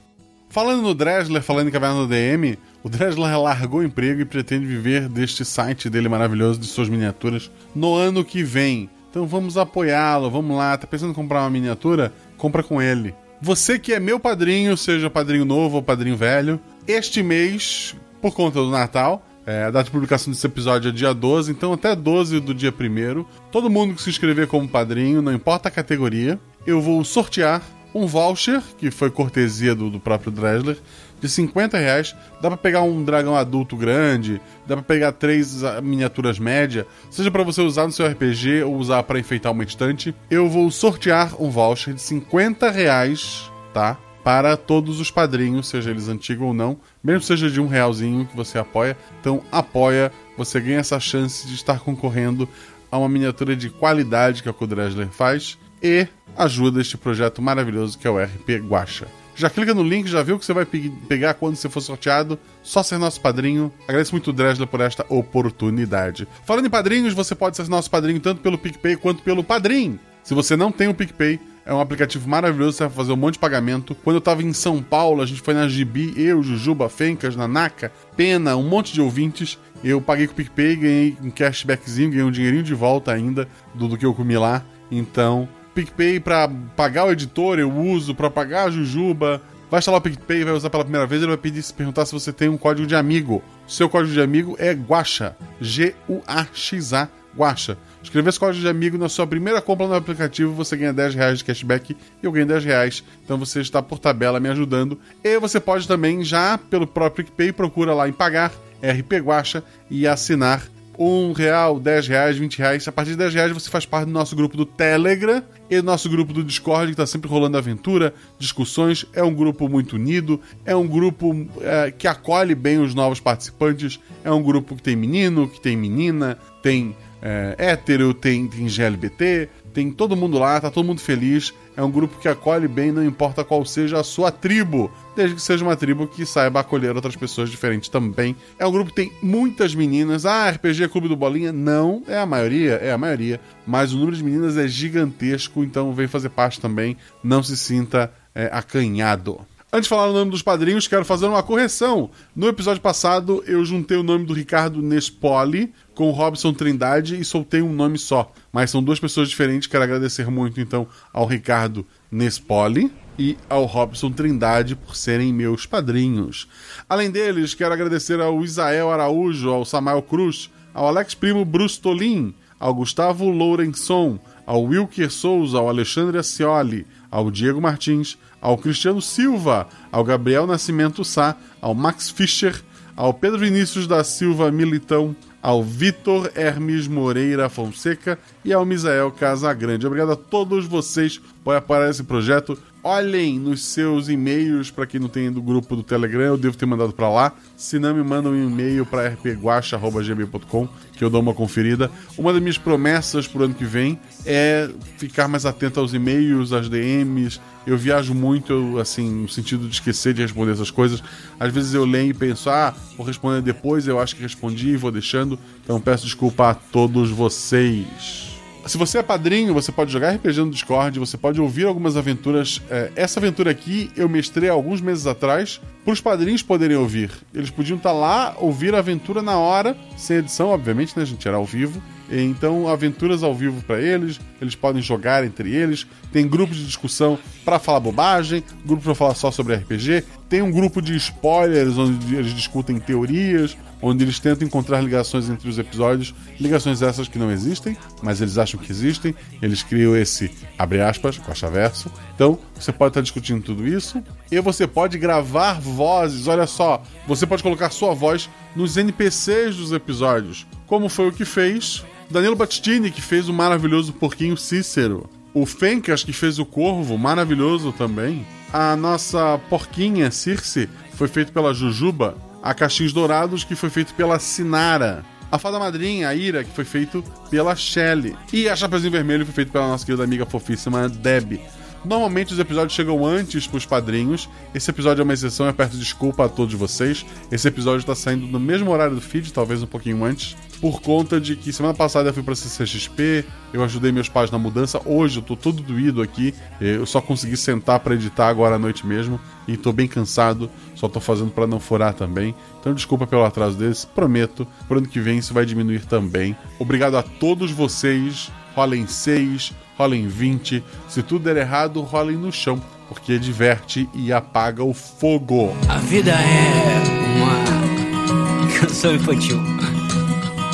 Falando no Dresler, falando em Caverna DM, o Dresler largou o emprego e pretende viver deste site dele maravilhoso de suas miniaturas no ano que vem. Então vamos apoiá-lo, vamos lá. Tá pensando em comprar uma miniatura? Compra com ele. Você que é meu padrinho, seja padrinho novo ou padrinho velho, este mês, por conta do Natal, é, a data de publicação desse episódio é dia 12, então até 12 do dia 1 todo mundo que se inscrever como padrinho, não importa a categoria, eu vou sortear um voucher, que foi cortesia do, do próprio Dresler, de 50 reais. Dá pra pegar um dragão adulto grande, dá pra pegar três miniaturas média, seja para você usar no seu RPG ou usar para enfeitar uma estante. Eu vou sortear um voucher de 50 reais, tá? Para todos os padrinhos, seja eles antigos ou não, mesmo seja de um realzinho que você apoia. Então apoia, você ganha essa chance de estar concorrendo a uma miniatura de qualidade que a Kudresler faz e ajuda este projeto maravilhoso que é o RP Guacha. Já clica no link, já viu que você vai pe pegar quando você for sorteado. Só ser nosso padrinho. Agradeço muito o Dresler por esta oportunidade. Falando em padrinhos, você pode ser nosso padrinho tanto pelo PicPay quanto pelo Padrim. Se você não tem o PicPay, é um aplicativo maravilhoso, você vai fazer um monte de pagamento. Quando eu tava em São Paulo, a gente foi na Gibi, eu, Jujuba, Fencas, Nanaka, Pena, um monte de ouvintes. Eu paguei com o PicPay, ganhei um cashbackzinho, ganhei um dinheirinho de volta ainda do, do que eu comi lá. Então, PicPay para pagar o editor, eu uso, para pagar a Jujuba. Vai instalar o PicPay, vai usar pela primeira vez, ele vai pedir se perguntar se você tem um código de amigo. Seu código de amigo é Guacha. G-U-A-X-A, Guacha. Escrever esse código de amigo na sua primeira compra no aplicativo, você ganha 10 reais de cashback e eu ganho 10 reais. Então você está por tabela me ajudando. E você pode também, já pelo próprio PicPay, procura lá em pagar RP Guacha e assinar um real, dez reais, vinte reais. A partir de dez reais você faz parte do nosso grupo do Telegram e do nosso grupo do Discord, que tá sempre rolando aventura, discussões. É um grupo muito unido, é um grupo é, que acolhe bem os novos participantes. É um grupo que tem menino, que tem menina, tem é, hétero, tem, tem GLBT, tem todo mundo lá, tá todo mundo feliz. É um grupo que acolhe bem, não importa qual seja a sua tribo, desde que seja uma tribo que saiba acolher outras pessoas diferentes também. É um grupo que tem muitas meninas. Ah, RPG Clube do Bolinha? Não, é a maioria, é a maioria. Mas o número de meninas é gigantesco, então vem fazer parte também. Não se sinta é, acanhado. Antes de falar o nome dos padrinhos, quero fazer uma correção. No episódio passado, eu juntei o nome do Ricardo Nespoli com o Robson Trindade e soltei um nome só. Mas são duas pessoas diferentes. Quero agradecer muito, então, ao Ricardo Nespoli e ao Robson Trindade por serem meus padrinhos. Além deles, quero agradecer ao Isael Araújo, ao Samael Cruz, ao Alex Primo Brustolin, ao Gustavo Lourençon, ao Wilker Souza, ao Alexandre Acioli, ao Diego Martins, ao Cristiano Silva, ao Gabriel Nascimento Sá, ao Max Fischer, ao Pedro Vinícius da Silva Militão, ao Vitor Hermes Moreira Fonseca e ao Misael Casagrande. Obrigado a todos vocês por apoiar esse projeto. Olhem nos seus e-mails, para quem não tem do grupo do Telegram, eu devo ter mandado para lá. Se não, me mandam um e-mail para rpguacha.gmail.com que eu dou uma conferida. Uma das minhas promessas pro ano que vem é ficar mais atento aos e-mails, às DMs. Eu viajo muito, assim, no sentido de esquecer de responder essas coisas. Às vezes eu leio e penso, ah, vou responder depois, eu acho que respondi e vou deixando. Então peço desculpa a todos vocês. Se você é padrinho, você pode jogar RPG no Discord, você pode ouvir algumas aventuras. É, essa aventura aqui eu mestrei alguns meses atrás para os padrinhos poderem ouvir. Eles podiam estar lá, ouvir a aventura na hora, sem edição, obviamente, né? Gente era ao vivo. Então, aventuras ao vivo para eles, eles podem jogar entre eles. Tem grupos de discussão para falar bobagem, grupo para falar só sobre RPG. Tem um grupo de spoilers onde eles discutem teorias, onde eles tentam encontrar ligações entre os episódios, ligações essas que não existem, mas eles acham que existem. Eles criam esse abre aspas, coxa verso. Então, você pode estar discutindo tudo isso e você pode gravar vozes. Olha só, você pode colocar sua voz nos NPCs dos episódios, como foi o que fez Danilo Battistini, que fez o maravilhoso Porquinho Cícero. O Fencas, que fez o Corvo, maravilhoso também. A nossa porquinha Circe foi feito pela Jujuba. A Caixinhos Dourados, que foi feito pela Sinara. A Fada Madrinha, a Ira, que foi feito pela Shelley. E a Chapeuzinho Vermelho foi feito pela nossa querida amiga fofíssima Deb. Normalmente os episódios chegam antes pros padrinhos. Esse episódio é uma exceção, eu peço desculpa a todos vocês. Esse episódio tá saindo no mesmo horário do feed, talvez um pouquinho antes, por conta de que semana passada eu fui pra CCXP, eu ajudei meus pais na mudança. Hoje eu tô todo doído aqui, eu só consegui sentar para editar agora à noite mesmo e tô bem cansado, só tô fazendo para não furar também. Então desculpa pelo atraso desse, prometo, pro ano que vem isso vai diminuir também. Obrigado a todos vocês, rolem 6, rolem 20. Se tudo der errado, rolem no chão, porque diverte e apaga o fogo. A vida é uma canção infantil.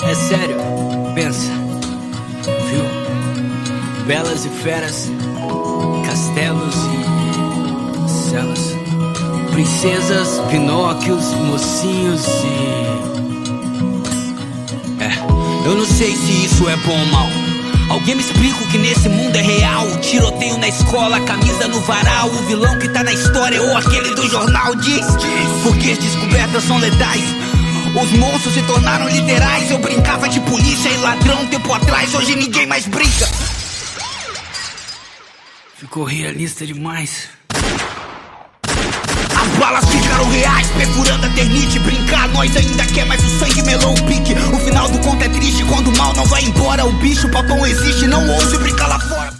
É sério, pensa. Viu? Belas e feras, castelos e celas. Princesas, Pinóquios, mocinhos e. É, eu não sei se isso é bom ou mal. Alguém me explica o que nesse mundo é real. O tiroteio na escola, camisa no varal. O vilão que tá na história ou aquele do jornal diz: Porque as descobertas são letais. Os monstros se tornaram literais. Eu brincava de polícia e ladrão tempo atrás. Hoje ninguém mais brinca. Ficou realista demais. As balas ficaram reais, perfurando a ternite. Brincar, nós ainda quer, mas o sangue melou o pique. O final do conto é triste quando o mal não vai embora. O bicho, papão existe, não ouse brincar lá fora.